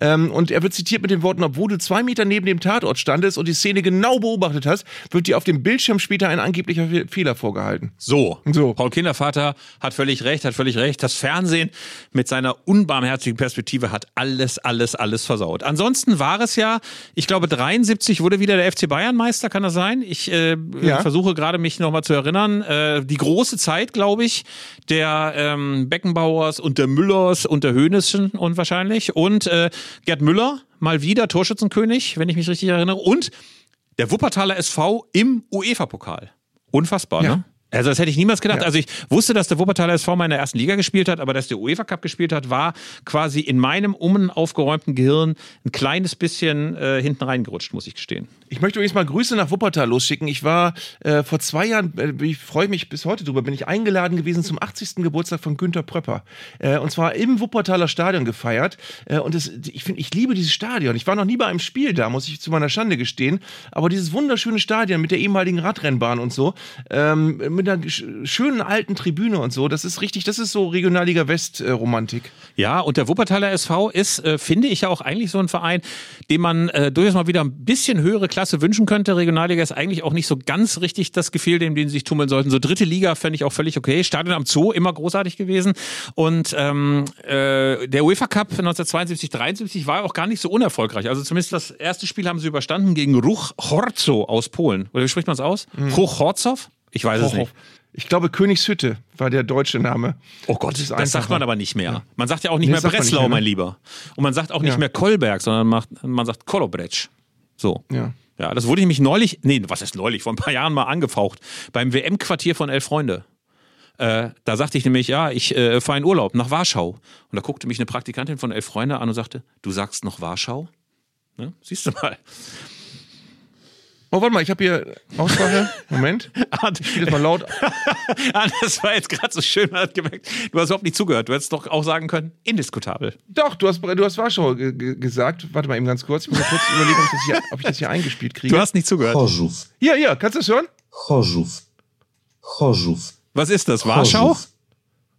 Ähm, und er wird zitiert mit den Worten, obwohl du zwei Meter neben dem Tatort standest und die Szene genau beobachtet hast, wird dir auf dem Bildschirm später ein angeblicher Fe- Fehler vorgehalten. So. So. Paul Kindervater hat völlig recht, hat völlig recht. Das Fernsehen mit seiner unbarmherzigen Perspektive hat alles, alles, alles versaut. Ansonsten war es ja, ich glaube, 73 wurde wieder der FC Bayern Meister, kann das sein? Ich äh, Ja. versuche gerade mich nochmal zu erinnern. Äh, die große Zeit, glaube ich, der ähm, Beckenbauers und der Müllers und der Höneschen und wahrscheinlich. Und äh, Gerd Müller, mal wieder Torschützenkönig, wenn ich mich richtig erinnere. Und der Wuppertaler SV im UEFA-Pokal. Unfassbar, Ja. ne? Also das hätte ich niemals gedacht. Ja. Also ich wusste, dass der Wuppertaler SV mal in der ersten Liga gespielt hat, aber dass der UEFA Cup gespielt hat, war quasi in meinem unaufgeräumten Gehirn ein kleines bisschen äh, hinten reingerutscht, muss ich gestehen. Ich möchte übrigens mal Grüße nach Wuppertal losschicken. Ich war äh, vor zwei Jahren, äh, ich freue mich bis heute drüber, bin ich eingeladen gewesen zum 80. Geburtstag von Günter Pröpper. Äh, und zwar im Wuppertaler Stadion gefeiert. Äh, und das, ich finde, ich liebe dieses Stadion. Ich war noch nie bei einem Spiel da, muss ich zu meiner Schande gestehen. Aber dieses wunderschöne Stadion mit der ehemaligen Radrennbahn und so, ähm, mit einer schönen alten Tribüne und so, das ist richtig, das ist so Regionalliga West äh. Ja, und der Wuppertaler SV ist, äh, finde ich ja auch eigentlich so ein Verein, dem man durchaus mal wieder ein bisschen höhere Klasse wünschen könnte. Regionalliga ist eigentlich auch nicht so ganz richtig das Gefühl, dem, den sie sich tummeln sollten. So dritte Liga fände ich auch völlig okay. Stadion am Zoo, immer großartig gewesen. Und ähm, äh, der UEFA Cup 1972, 73 war auch gar nicht so unerfolgreich. Also zumindest das erste Spiel haben sie überstanden gegen Ruch Horzo aus Polen. Oder wie spricht man es aus? Mhm. Ruch Horzow? Ich weiß Hoch, es nicht. Ich glaube, Königshütte war der deutsche Name. Oh Gott, das, das sagt man aber nicht mehr. Ja. Man sagt ja auch nicht nee, mehr Breslau, nicht mehr, mein Lieber. Und man sagt auch nicht ja. mehr Kolberg, sondern macht, man sagt Kolobretsch. So. Ja. Ja, das wurde nämlich neulich, nee, was ist neulich, vor ein paar Jahren mal angefaucht, beim WM-Quartier von Elf Freunde. Äh, da sagte ich nämlich, ja, ich äh, fahre in Urlaub nach Warschau. Und da guckte mich eine Praktikantin von Elf Freunde an und sagte, du sagst noch Warschau? Ne? Siehst du mal. Oh, warte mal, ich habe hier Aussprache. Moment. Ich spiele das mal laut. ah, das war jetzt gerade so schön, man hat gemerkt, du hast überhaupt nicht zugehört. Du hättest doch auch sagen können, indiskutabel. Doch, du hast, du hast Warschau gesagt. Warte mal eben ganz kurz. Ich muss mal kurz überlegen, ob ich, das hier, ob ich das hier eingespielt kriege. Du hast nicht zugehört. Chorzów. Ja, ja, kannst du das hören? Chorzów. Chorzów. Was ist das? Warschau?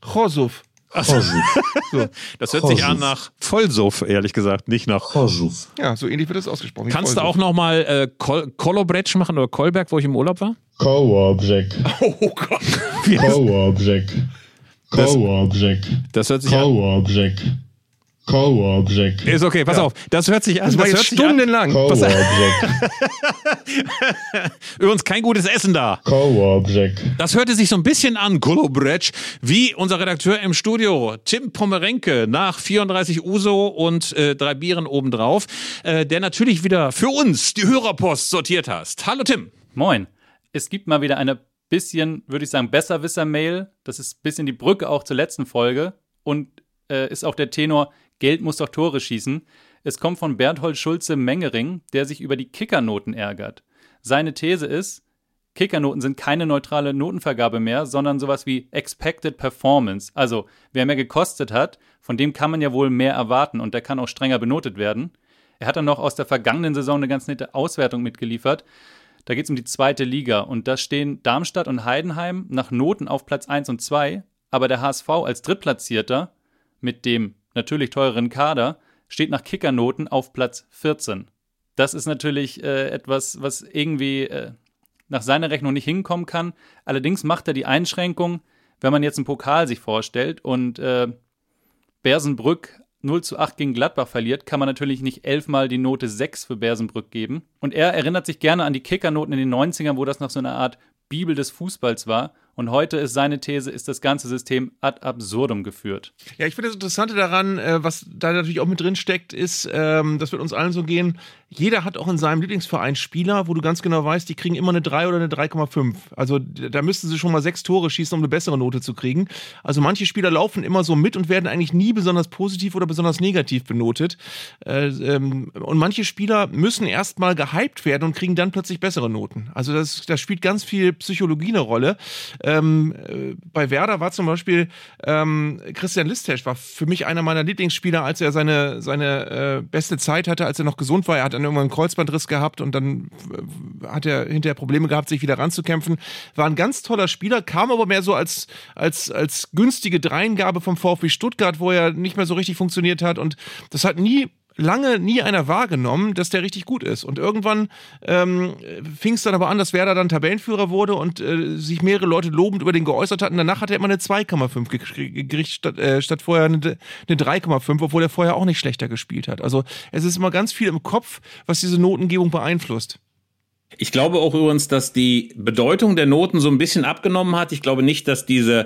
Chorzów. So. Das hört sich an nach Vollsuff, ehrlich gesagt, nicht nach Chorzów. Ja, so ähnlich wird das ausgesprochen. Kannst Vollsuff. du auch nochmal äh, Kol Kolobretsch machen oder Kolberg, wo ich im Urlaub war? Kołobrzeg. Oh Gott. Kołobrzeg. Kołobrzeg. Das hört sich an. Kołobrzeg. Ist okay, pass ja. auf. Das hört sich an. Das war jetzt stundenlang. Kołobrzeg. Übrigens kein gutes Essen da. Kołobrzeg. Das hörte sich so ein bisschen an, Kolobretsch, wie unser Redakteur im Studio, Tim Pomerenke, nach 34 Uso und äh, drei Bieren obendrauf, äh, der natürlich wieder für uns die Hörerpost sortiert hast. Hallo Tim. Moin. Es gibt mal wieder eine bisschen, würde ich sagen, Besserwisser-Mail. Das ist ein bisschen die Brücke auch zur letzten Folge. Und äh, ist auch der Tenor, Geld muss doch Tore schießen. Es kommt von Berthold Schulze Mengering, der sich über die Kickernoten ärgert. Seine These ist, Kickernoten sind keine neutrale Notenvergabe mehr, sondern sowas wie Expected Performance. Also, wer mehr gekostet hat, von dem kann man ja wohl mehr erwarten und der kann auch strenger benotet werden. Er hat dann noch aus der vergangenen Saison eine ganz nette Auswertung mitgeliefert. Da geht es um die zweite Liga und da stehen Darmstadt und Heidenheim nach Noten auf Platz 1 und 2, aber der HSV als Drittplatzierter mit dem natürlich teureren Kader steht nach Kickernoten auf Platz 14. Das ist natürlich äh, etwas, was irgendwie äh, nach seiner Rechnung nicht hinkommen kann. Allerdings macht er die Einschränkung, wenn man jetzt einen Pokal sich vorstellt und äh, Bersenbrück 0 zu 8 gegen Gladbach verliert, kann man natürlich nicht elfmal die Note 6 für Bersenbrück geben. Und er erinnert sich gerne an die Kickernoten in den 90ern, wo das noch so eine Art Bibel des Fußballs war. Und heute ist seine These, ist das ganze System ad absurdum geführt. Ja, ich finde das Interessante daran, äh, was da natürlich auch mit drin steckt, ist, ähm, das wird uns allen so gehen, jeder hat auch in seinem Lieblingsverein Spieler, wo du ganz genau weißt, die kriegen immer eine 3 oder eine 3,5. Also da müssten sie schon mal sechs Tore schießen, um eine bessere Note zu kriegen. Also manche Spieler laufen immer so mit und werden eigentlich nie besonders positiv oder besonders negativ benotet. Äh, ähm, und manche Spieler müssen erstmal gehypt werden und kriegen dann plötzlich bessere Noten. Also das, das spielt ganz viel Psychologie eine Rolle. Ähm, äh, bei Werder war zum Beispiel ähm, Christian Listesch war für mich einer meiner Lieblingsspieler, als er seine, seine äh, beste Zeit hatte, als er noch gesund war. Er hat dann irgendwann einen Kreuzbandriss gehabt und dann äh, hat er hinterher Probleme gehabt, sich wieder ranzukämpfen. War ein ganz toller Spieler, kam aber mehr so als, als, als günstige Dreingabe vom VfB Stuttgart, wo er nicht mehr so richtig funktioniert hat und das hat nie lange nie einer wahrgenommen, dass der richtig gut ist. Und irgendwann ähm, fing es dann aber an, dass Werder dann Tabellenführer wurde und äh, sich mehrere Leute lobend über den geäußert hatten. Danach hat er immer eine 2,5 gekriegt, statt, äh, statt vorher eine, eine 3,5, obwohl er vorher auch nicht schlechter gespielt hat. Also es ist immer ganz viel im Kopf, was diese Notengebung beeinflusst. Ich glaube auch übrigens, dass die Bedeutung der Noten so ein bisschen abgenommen hat. Ich glaube nicht, dass diese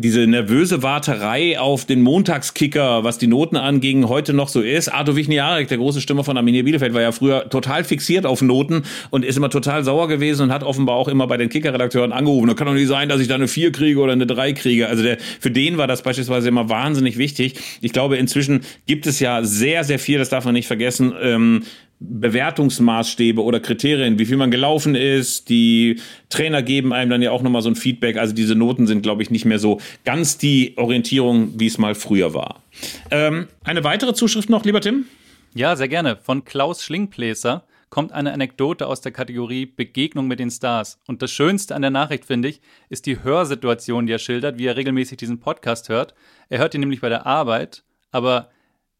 diese nervöse Warterei auf den Montagskicker, was die Noten anging, heute noch so ist. Arthur Wichniarek, der große Stimme von Arminia Bielefeld, war ja früher total fixiert auf Noten und ist immer total sauer gewesen und hat offenbar auch immer bei den Kicker-Redakteuren angerufen. Da kann doch nicht sein, dass ich da eine 4 kriege oder eine 3 kriege. Also der, für den war das beispielsweise immer wahnsinnig wichtig. Ich glaube, inzwischen gibt es ja sehr, sehr viel, das darf man nicht vergessen, ähm, Bewertungsmaßstäbe oder Kriterien, wie viel man gelaufen ist. Die Trainer geben einem dann ja auch nochmal so ein Feedback. Also diese Noten sind, glaube ich, nicht mehr so ganz die Orientierung, wie es mal früher war. Ähm, eine weitere Zuschrift noch, lieber Tim? Ja, sehr gerne. Von Klaus Schlingpläser kommt eine Anekdote aus der Kategorie Begegnung mit den Stars. Und das Schönste an der Nachricht, finde ich, ist die Hörsituation, die er schildert, wie er regelmäßig diesen Podcast hört. Er hört ihn nämlich bei der Arbeit, aber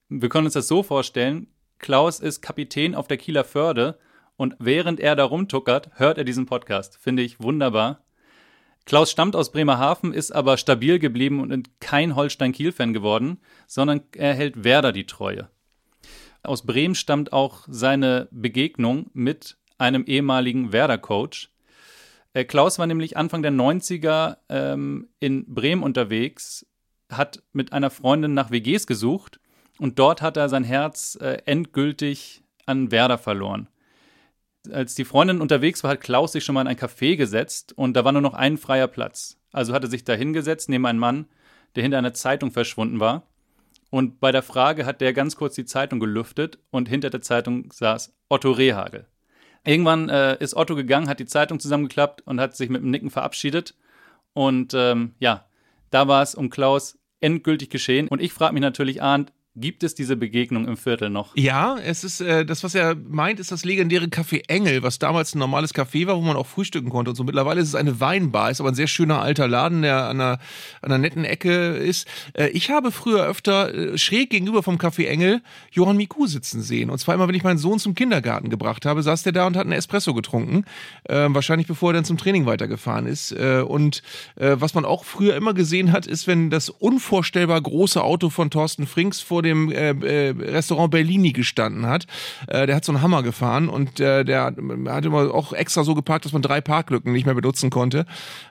wir können uns das so vorstellen, Klaus ist Kapitän auf der Kieler Förde und während er da rumtuckert, hört er diesen Podcast. Finde ich wunderbar. Klaus stammt aus Bremerhaven, ist aber stabil geblieben und kein Holstein-Kiel-Fan geworden, sondern er hält Werder die Treue. Aus Bremen stammt auch seine Begegnung mit einem ehemaligen Werder-Coach. Äh, Klaus war nämlich Anfang der 90er ähm, in Bremen unterwegs, hat mit einer Freundin nach WGs gesucht und dort hat er sein Herz äh, endgültig an Werder verloren. Als die Freundin unterwegs war, hat Klaus sich schon mal in ein Café gesetzt und da war nur noch ein freier Platz. Also hat er sich da hingesetzt neben einen Mann, der hinter einer Zeitung verschwunden war. Und bei der Frage hat der ganz kurz die Zeitung gelüftet und hinter der Zeitung saß Otto Rehagel. Irgendwann äh, ist Otto gegangen, hat die Zeitung zusammengeklappt und hat sich mit einem Nicken verabschiedet. Und ähm, ja, da war es um Klaus endgültig geschehen. Und ich frage mich natürlich, Arndt, Gibt es diese Begegnung im Viertel noch? Ja, es ist äh, das, was er meint, ist das legendäre Café Engel, was damals ein normales Café war, wo man auch frühstücken konnte und so. Mittlerweile ist es eine Weinbar, ist aber ein sehr schöner alter Laden, der an einer, an einer netten Ecke ist. Äh, ich habe früher öfter äh, schräg gegenüber vom Café Engel Johann Miku sitzen sehen. Und zwar immer, wenn ich meinen Sohn zum Kindergarten gebracht habe, saß der da und hat einen Espresso getrunken. Äh, wahrscheinlich bevor er dann zum Training weitergefahren ist. Äh, und äh, was man auch früher immer gesehen hat, ist, wenn das unvorstellbar große Auto von Thorsten Frings vor dem dem äh, äh, Restaurant Bellini gestanden hat. Äh, der hat so einen Hammer gefahren und äh, der hat immer auch extra so geparkt, dass man drei Parklücken nicht mehr benutzen konnte.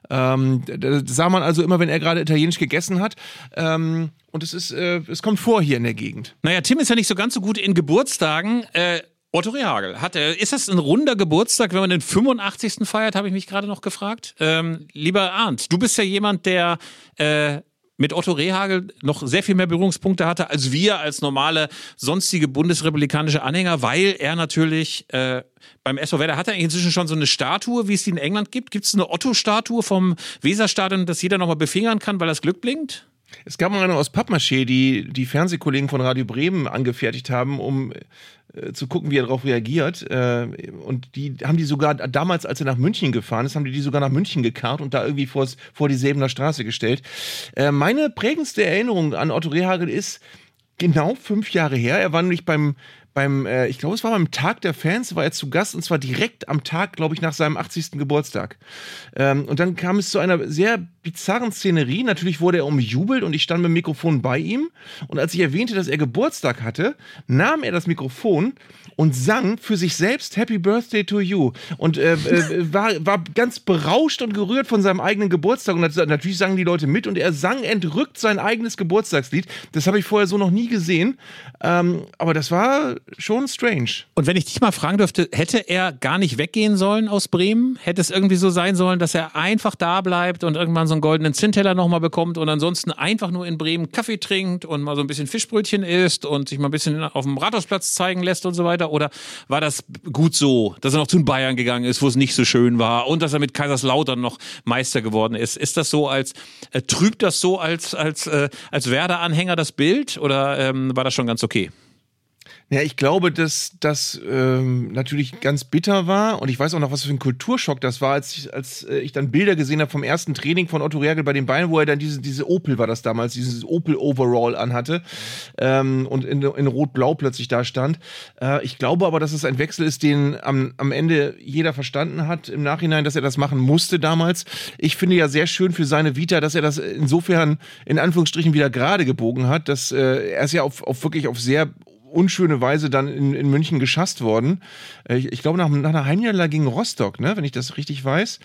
Ähm, da sah man also immer, wenn er gerade italienisch gegessen hat. Ähm, und es ist, äh, es kommt vor hier in der Gegend. Naja, Tim ist ja nicht so ganz so gut in Geburtstagen. Äh Otto Rehagel hat er. Ist das ein runder Geburtstag, wenn man den 85. feiert, habe ich mich gerade noch gefragt. Ähm, lieber Arndt, du bist ja jemand, der äh, mit Otto Rehagel noch sehr viel mehr Berührungspunkte hatte als wir als normale sonstige bundesrepublikanische Anhänger, weil er natürlich äh, beim SV Werder hat er inzwischen schon so eine Statue, wie es die in England gibt. Gibt es eine Otto-Statue vom Weserstadion, dass jeder nochmal befingern kann, weil das Glück blinkt? Es gab mal eine aus Pappmaché, die die Fernsehkollegen von Radio Bremen angefertigt haben, um äh, zu gucken, wie er darauf reagiert. Äh, und die haben die sogar damals, als er nach München gefahren ist, haben die die sogar nach München gekarrt und da irgendwie vors, vor die Säbener Straße gestellt. Äh, meine prägendste Erinnerung an Otto Rehagel ist genau fünf Jahre her. Er war nämlich beim beim, äh, ich glaube, es war beim Tag der Fans, war er zu Gast und zwar direkt am Tag, glaube ich, nach seinem 80. Geburtstag. Ähm, und dann kam es zu einer sehr bizarren Szenerie. Natürlich wurde er umjubelt und ich stand mit dem Mikrofon bei ihm. Und als ich erwähnte, dass er Geburtstag hatte, nahm er das Mikrofon und sang für sich selbst Happy Birthday to You. Und äh, äh, war, war ganz berauscht und gerührt von seinem eigenen Geburtstag. Und natürlich sangen die Leute mit und er sang entrückt sein eigenes Geburtstagslied. Das habe ich vorher so noch nie gesehen. Ähm, aber das war schon strange. Und wenn ich dich mal fragen dürfte, hätte er gar nicht weggehen sollen aus Bremen? Hätte es irgendwie so sein sollen, dass er einfach da bleibt und irgendwann so einen goldenen Zinnteller nochmal bekommt und ansonsten einfach nur in Bremen Kaffee trinkt und mal so ein bisschen Fischbrötchen isst und sich mal ein bisschen auf dem Rathausplatz zeigen lässt und so weiter? Oder war das gut so, dass er noch zu Bayern gegangen ist, wo es nicht so schön war und dass er mit Kaiserslautern noch Meister geworden ist? Ist das so als, äh, trübt das so als, als, äh, als Werder-Anhänger das Bild oder ähm, war das schon ganz okay? Ja, ich glaube, dass das ähm, natürlich ganz bitter war und ich weiß auch noch, was für ein Kulturschock das war, als ich, als äh, ich dann Bilder gesehen habe vom ersten Training von Otto Reagel bei den Beinen, wo er dann diese, diese Opel war das damals, dieses Opel Overall anhatte ähm, und in, in Rot-Blau plötzlich da stand. Äh, ich glaube aber, dass es ein Wechsel ist, den am, am Ende jeder verstanden hat im Nachhinein, dass er das machen musste damals. Ich finde ja sehr schön für seine Vita, dass er das insofern in Anführungsstrichen wieder gerade gebogen hat, dass äh, er ist ja auf, auf wirklich auf sehr unschöne Weise dann in, in München geschasst worden. Äh, ich, ich glaube, nach, nach einer Heimniederlage gegen Rostock, ne, wenn ich das richtig weiß.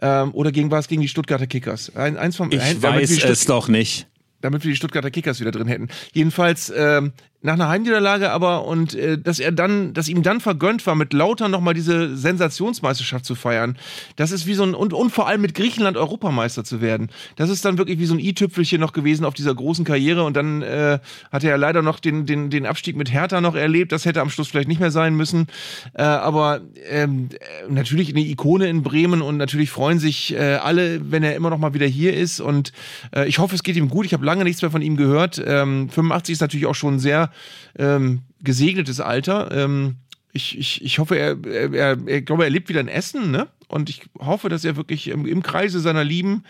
Ähm, oder gegen war es gegen die Stuttgarter Kickers? Ein, eins vom, Ich ein, weiß es doch nicht. damit wir die Stuttgarter Kickers wieder drin hätten. Jedenfalls ähm, nach einer Heimniederlage aber und äh, dass er dann, dass ihm dann vergönnt war, mit Lauter nochmal diese Sensationsmeisterschaft zu feiern. Das ist wie so ein, und, und vor allem mit Griechenland Europameister zu werden. Das ist dann wirklich wie so ein i-Tüpfelchen noch gewesen auf dieser großen Karriere und dann äh, hat er ja leider noch den, den, den Abstieg mit Hertha noch erlebt. Das hätte am Schluss vielleicht nicht mehr sein müssen. Äh, aber ähm, äh, natürlich eine Ikone in Bremen und natürlich freuen sich äh, alle, wenn er immer noch mal wieder hier ist. Und äh, ich hoffe, es geht ihm gut. Ich habe lange nichts mehr von ihm gehört. Ähm, 85 ist natürlich auch schon sehr ähm, gesegnetes Alter. Ähm, ich, ich, ich hoffe, er, er, er, ich glaube, er lebt wieder in Essen, ne? Und ich hoffe, dass er wirklich im, im Kreise seiner Lieben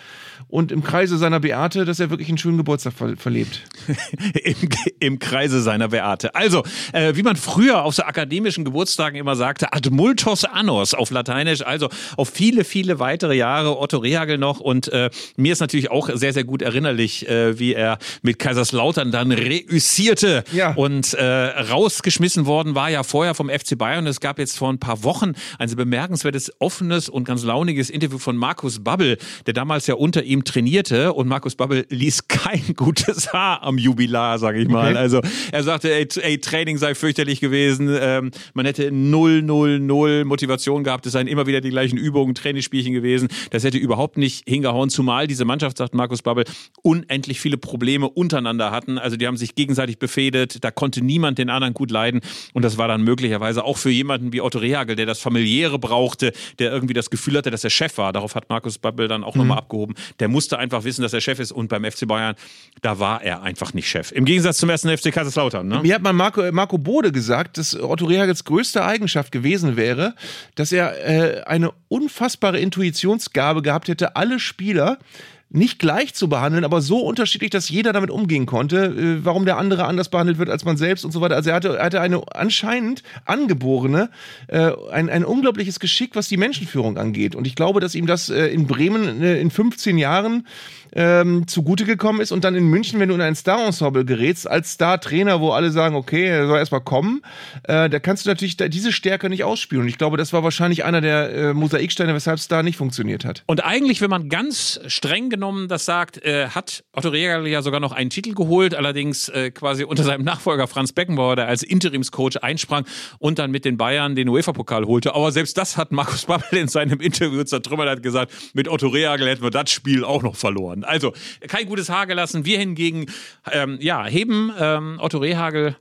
und im Kreise seiner Beate, dass er wirklich einen schönen Geburtstag ver verlebt. Im, Im Kreise seiner Beate. Also, äh, wie man früher auf so akademischen Geburtstagen immer sagte, ad multos annos auf Lateinisch, also auf viele, viele weitere Jahre Otto Rehagel noch. Und äh, mir ist natürlich auch sehr, sehr gut erinnerlich, äh, wie er mit Kaiserslautern dann reüssierte Ja. und äh, rausgeschmissen worden war ja vorher vom FC Bayern. Es gab jetzt vor ein paar Wochen ein bemerkenswertes, offenes und ganz launiges Interview von Markus Babbel, der damals ja unter ihm trainierte. Und Markus Babbel ließ kein gutes Haar am Jubilar, sage ich mal. Okay. Also er sagte, ey, ey, Training sei fürchterlich gewesen. Ähm, man hätte null, null, null Motivation gehabt. Es seien immer wieder die gleichen Übungen, Trainingsspielchen gewesen. Das hätte überhaupt nicht hingehauen, zumal diese Mannschaft, sagt Markus Babbel, unendlich viele Probleme untereinander hatten. Also die haben sich gegenseitig befehdet. Da konnte niemand den anderen gut leiden. Und das war dann möglicherweise auch für jemanden wie Otto Rehagel, der das Familiäre brauchte, der irgendwie das Gefühl hatte, dass er Chef war. Darauf hat Markus Babbel dann auch nochmal abgehoben. Der musste einfach wissen, dass er Chef ist. Und beim FC Bayern, da war er einfach nicht Chef. Im Gegensatz zum ersten FC Kaiserslautern. Ne? Mir hat mal Marco, Marco Bode gesagt, dass Otto Rehagels größte Eigenschaft gewesen wäre, dass er äh, eine unfassbare Intuitionsgabe gehabt hätte, alle Spieler nicht gleich zu behandeln, aber so unterschiedlich, dass jeder damit umgehen konnte, äh, warum der andere anders behandelt wird als man selbst und so weiter. Also er hatte, er hatte eine anscheinend angeborene, äh, ein, ein unglaubliches Geschick, was die Menschenführung angeht. Und ich glaube, dass ihm das äh, in Bremen äh, in 15 Jahren ähm, zugute gekommen ist und dann in München, wenn du in ein Star-Ensemble gerätst, als Star-Trainer, wo alle sagen, okay, er soll erstmal kommen, äh, da kannst du natürlich diese Stärke nicht ausspielen. Und ich glaube, das war wahrscheinlich einer der äh, Mosaiksteine, weshalb es da nicht funktioniert hat. Und eigentlich, wenn man ganz streng genommen das sagt, äh, hat Otto Rehagel ja sogar noch einen Titel geholt, allerdings äh, quasi unter seinem Nachfolger Franz Beckenbauer, der als Interimscoach einsprang und dann mit den Bayern den UEFA-Pokal holte. Aber selbst das hat Markus Babbel in seinem Interview zertrümmert, hat gesagt, mit Otto Rehagel hätten wir das Spiel auch noch verloren. Also kein gutes Haar gelassen. Wir hingegen, ähm, ja, heben ähm, Otto Rehagel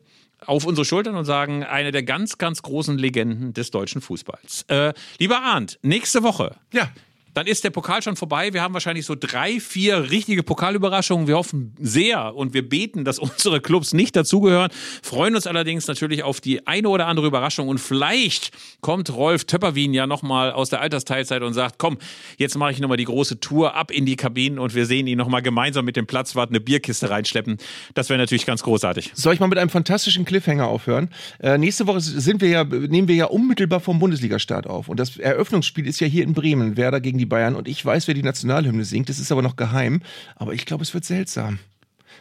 auf unsere Schultern und sagen, eine der ganz, ganz großen Legenden des deutschen Fußballs. Äh, lieber Arndt, nächste Woche Ja, dann ist der Pokal schon vorbei. Wir haben wahrscheinlich so drei, vier richtige Pokalüberraschungen. Wir hoffen sehr und wir beten, dass unsere Clubs nicht dazugehören. Freuen uns allerdings natürlich auf die eine oder andere Überraschung. Und vielleicht kommt Rolf Töpperwien ja nochmal aus der Altersteilzeit und sagt, komm, jetzt mache ich nochmal die große Tour ab in die Kabinen und wir sehen ihn nochmal gemeinsam mit dem Platzwart eine Bierkiste reinschleppen. Das wäre natürlich ganz großartig. soll ich mal mit einem fantastischen Cliffhanger aufhören? Äh, nächste Woche sind wir ja, nehmen wir ja unmittelbar vom Bundesligastart auf. Und das Eröffnungsspiel ist ja hier in Bremen, Werder gegen die Bayern. Und ich weiß, wer die Nationalhymne singt. Das ist aber noch geheim. Aber ich glaube, es wird seltsam.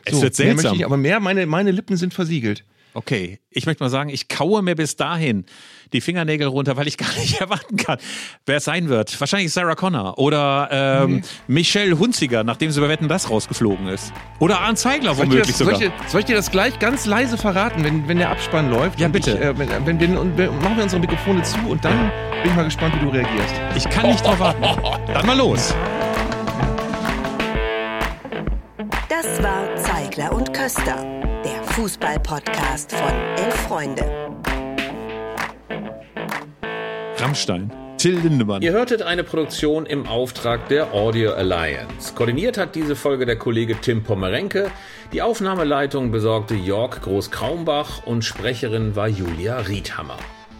Es wird Mehr seltsam. ich nicht, aber mehr, meine, meine Lippen sind versiegelt. Okay, ich möchte mal sagen, ich kaue mir bis dahin die Fingernägel runter, weil ich gar nicht erwarten kann, wer es sein wird. Wahrscheinlich Sarah Connor oder ähm, Michelle Hunziger, nachdem sie bei Wetten das rausgeflogen ist. Oder Arndt Zeigler Soll womöglich das, soll, sogar. ich dir, soll ich dir das gleich ganz leise verraten, wenn, wenn der Abspann läuft? Ja, bitte. Ich, äh, wenn, wenn wir, und machen wir unsere Mikrofone zu und dann bin ich mal gespannt, wie du reagierst. Ich kann nicht drauf warten. Dann mal los. Das war Zeigler und Köster, der Fußball-Podcast von Elf Freunde. Rammstein. Till Lindemann. Ihr hörtet eine Produktion im Auftrag der Audio Alliance. Koordiniert hat diese Folge der Kollege Tim Pommerenke. Die Aufnahmeleitung besorgte Jörg Groß-Kraumbach und Sprecherin war Julia Riedhammer.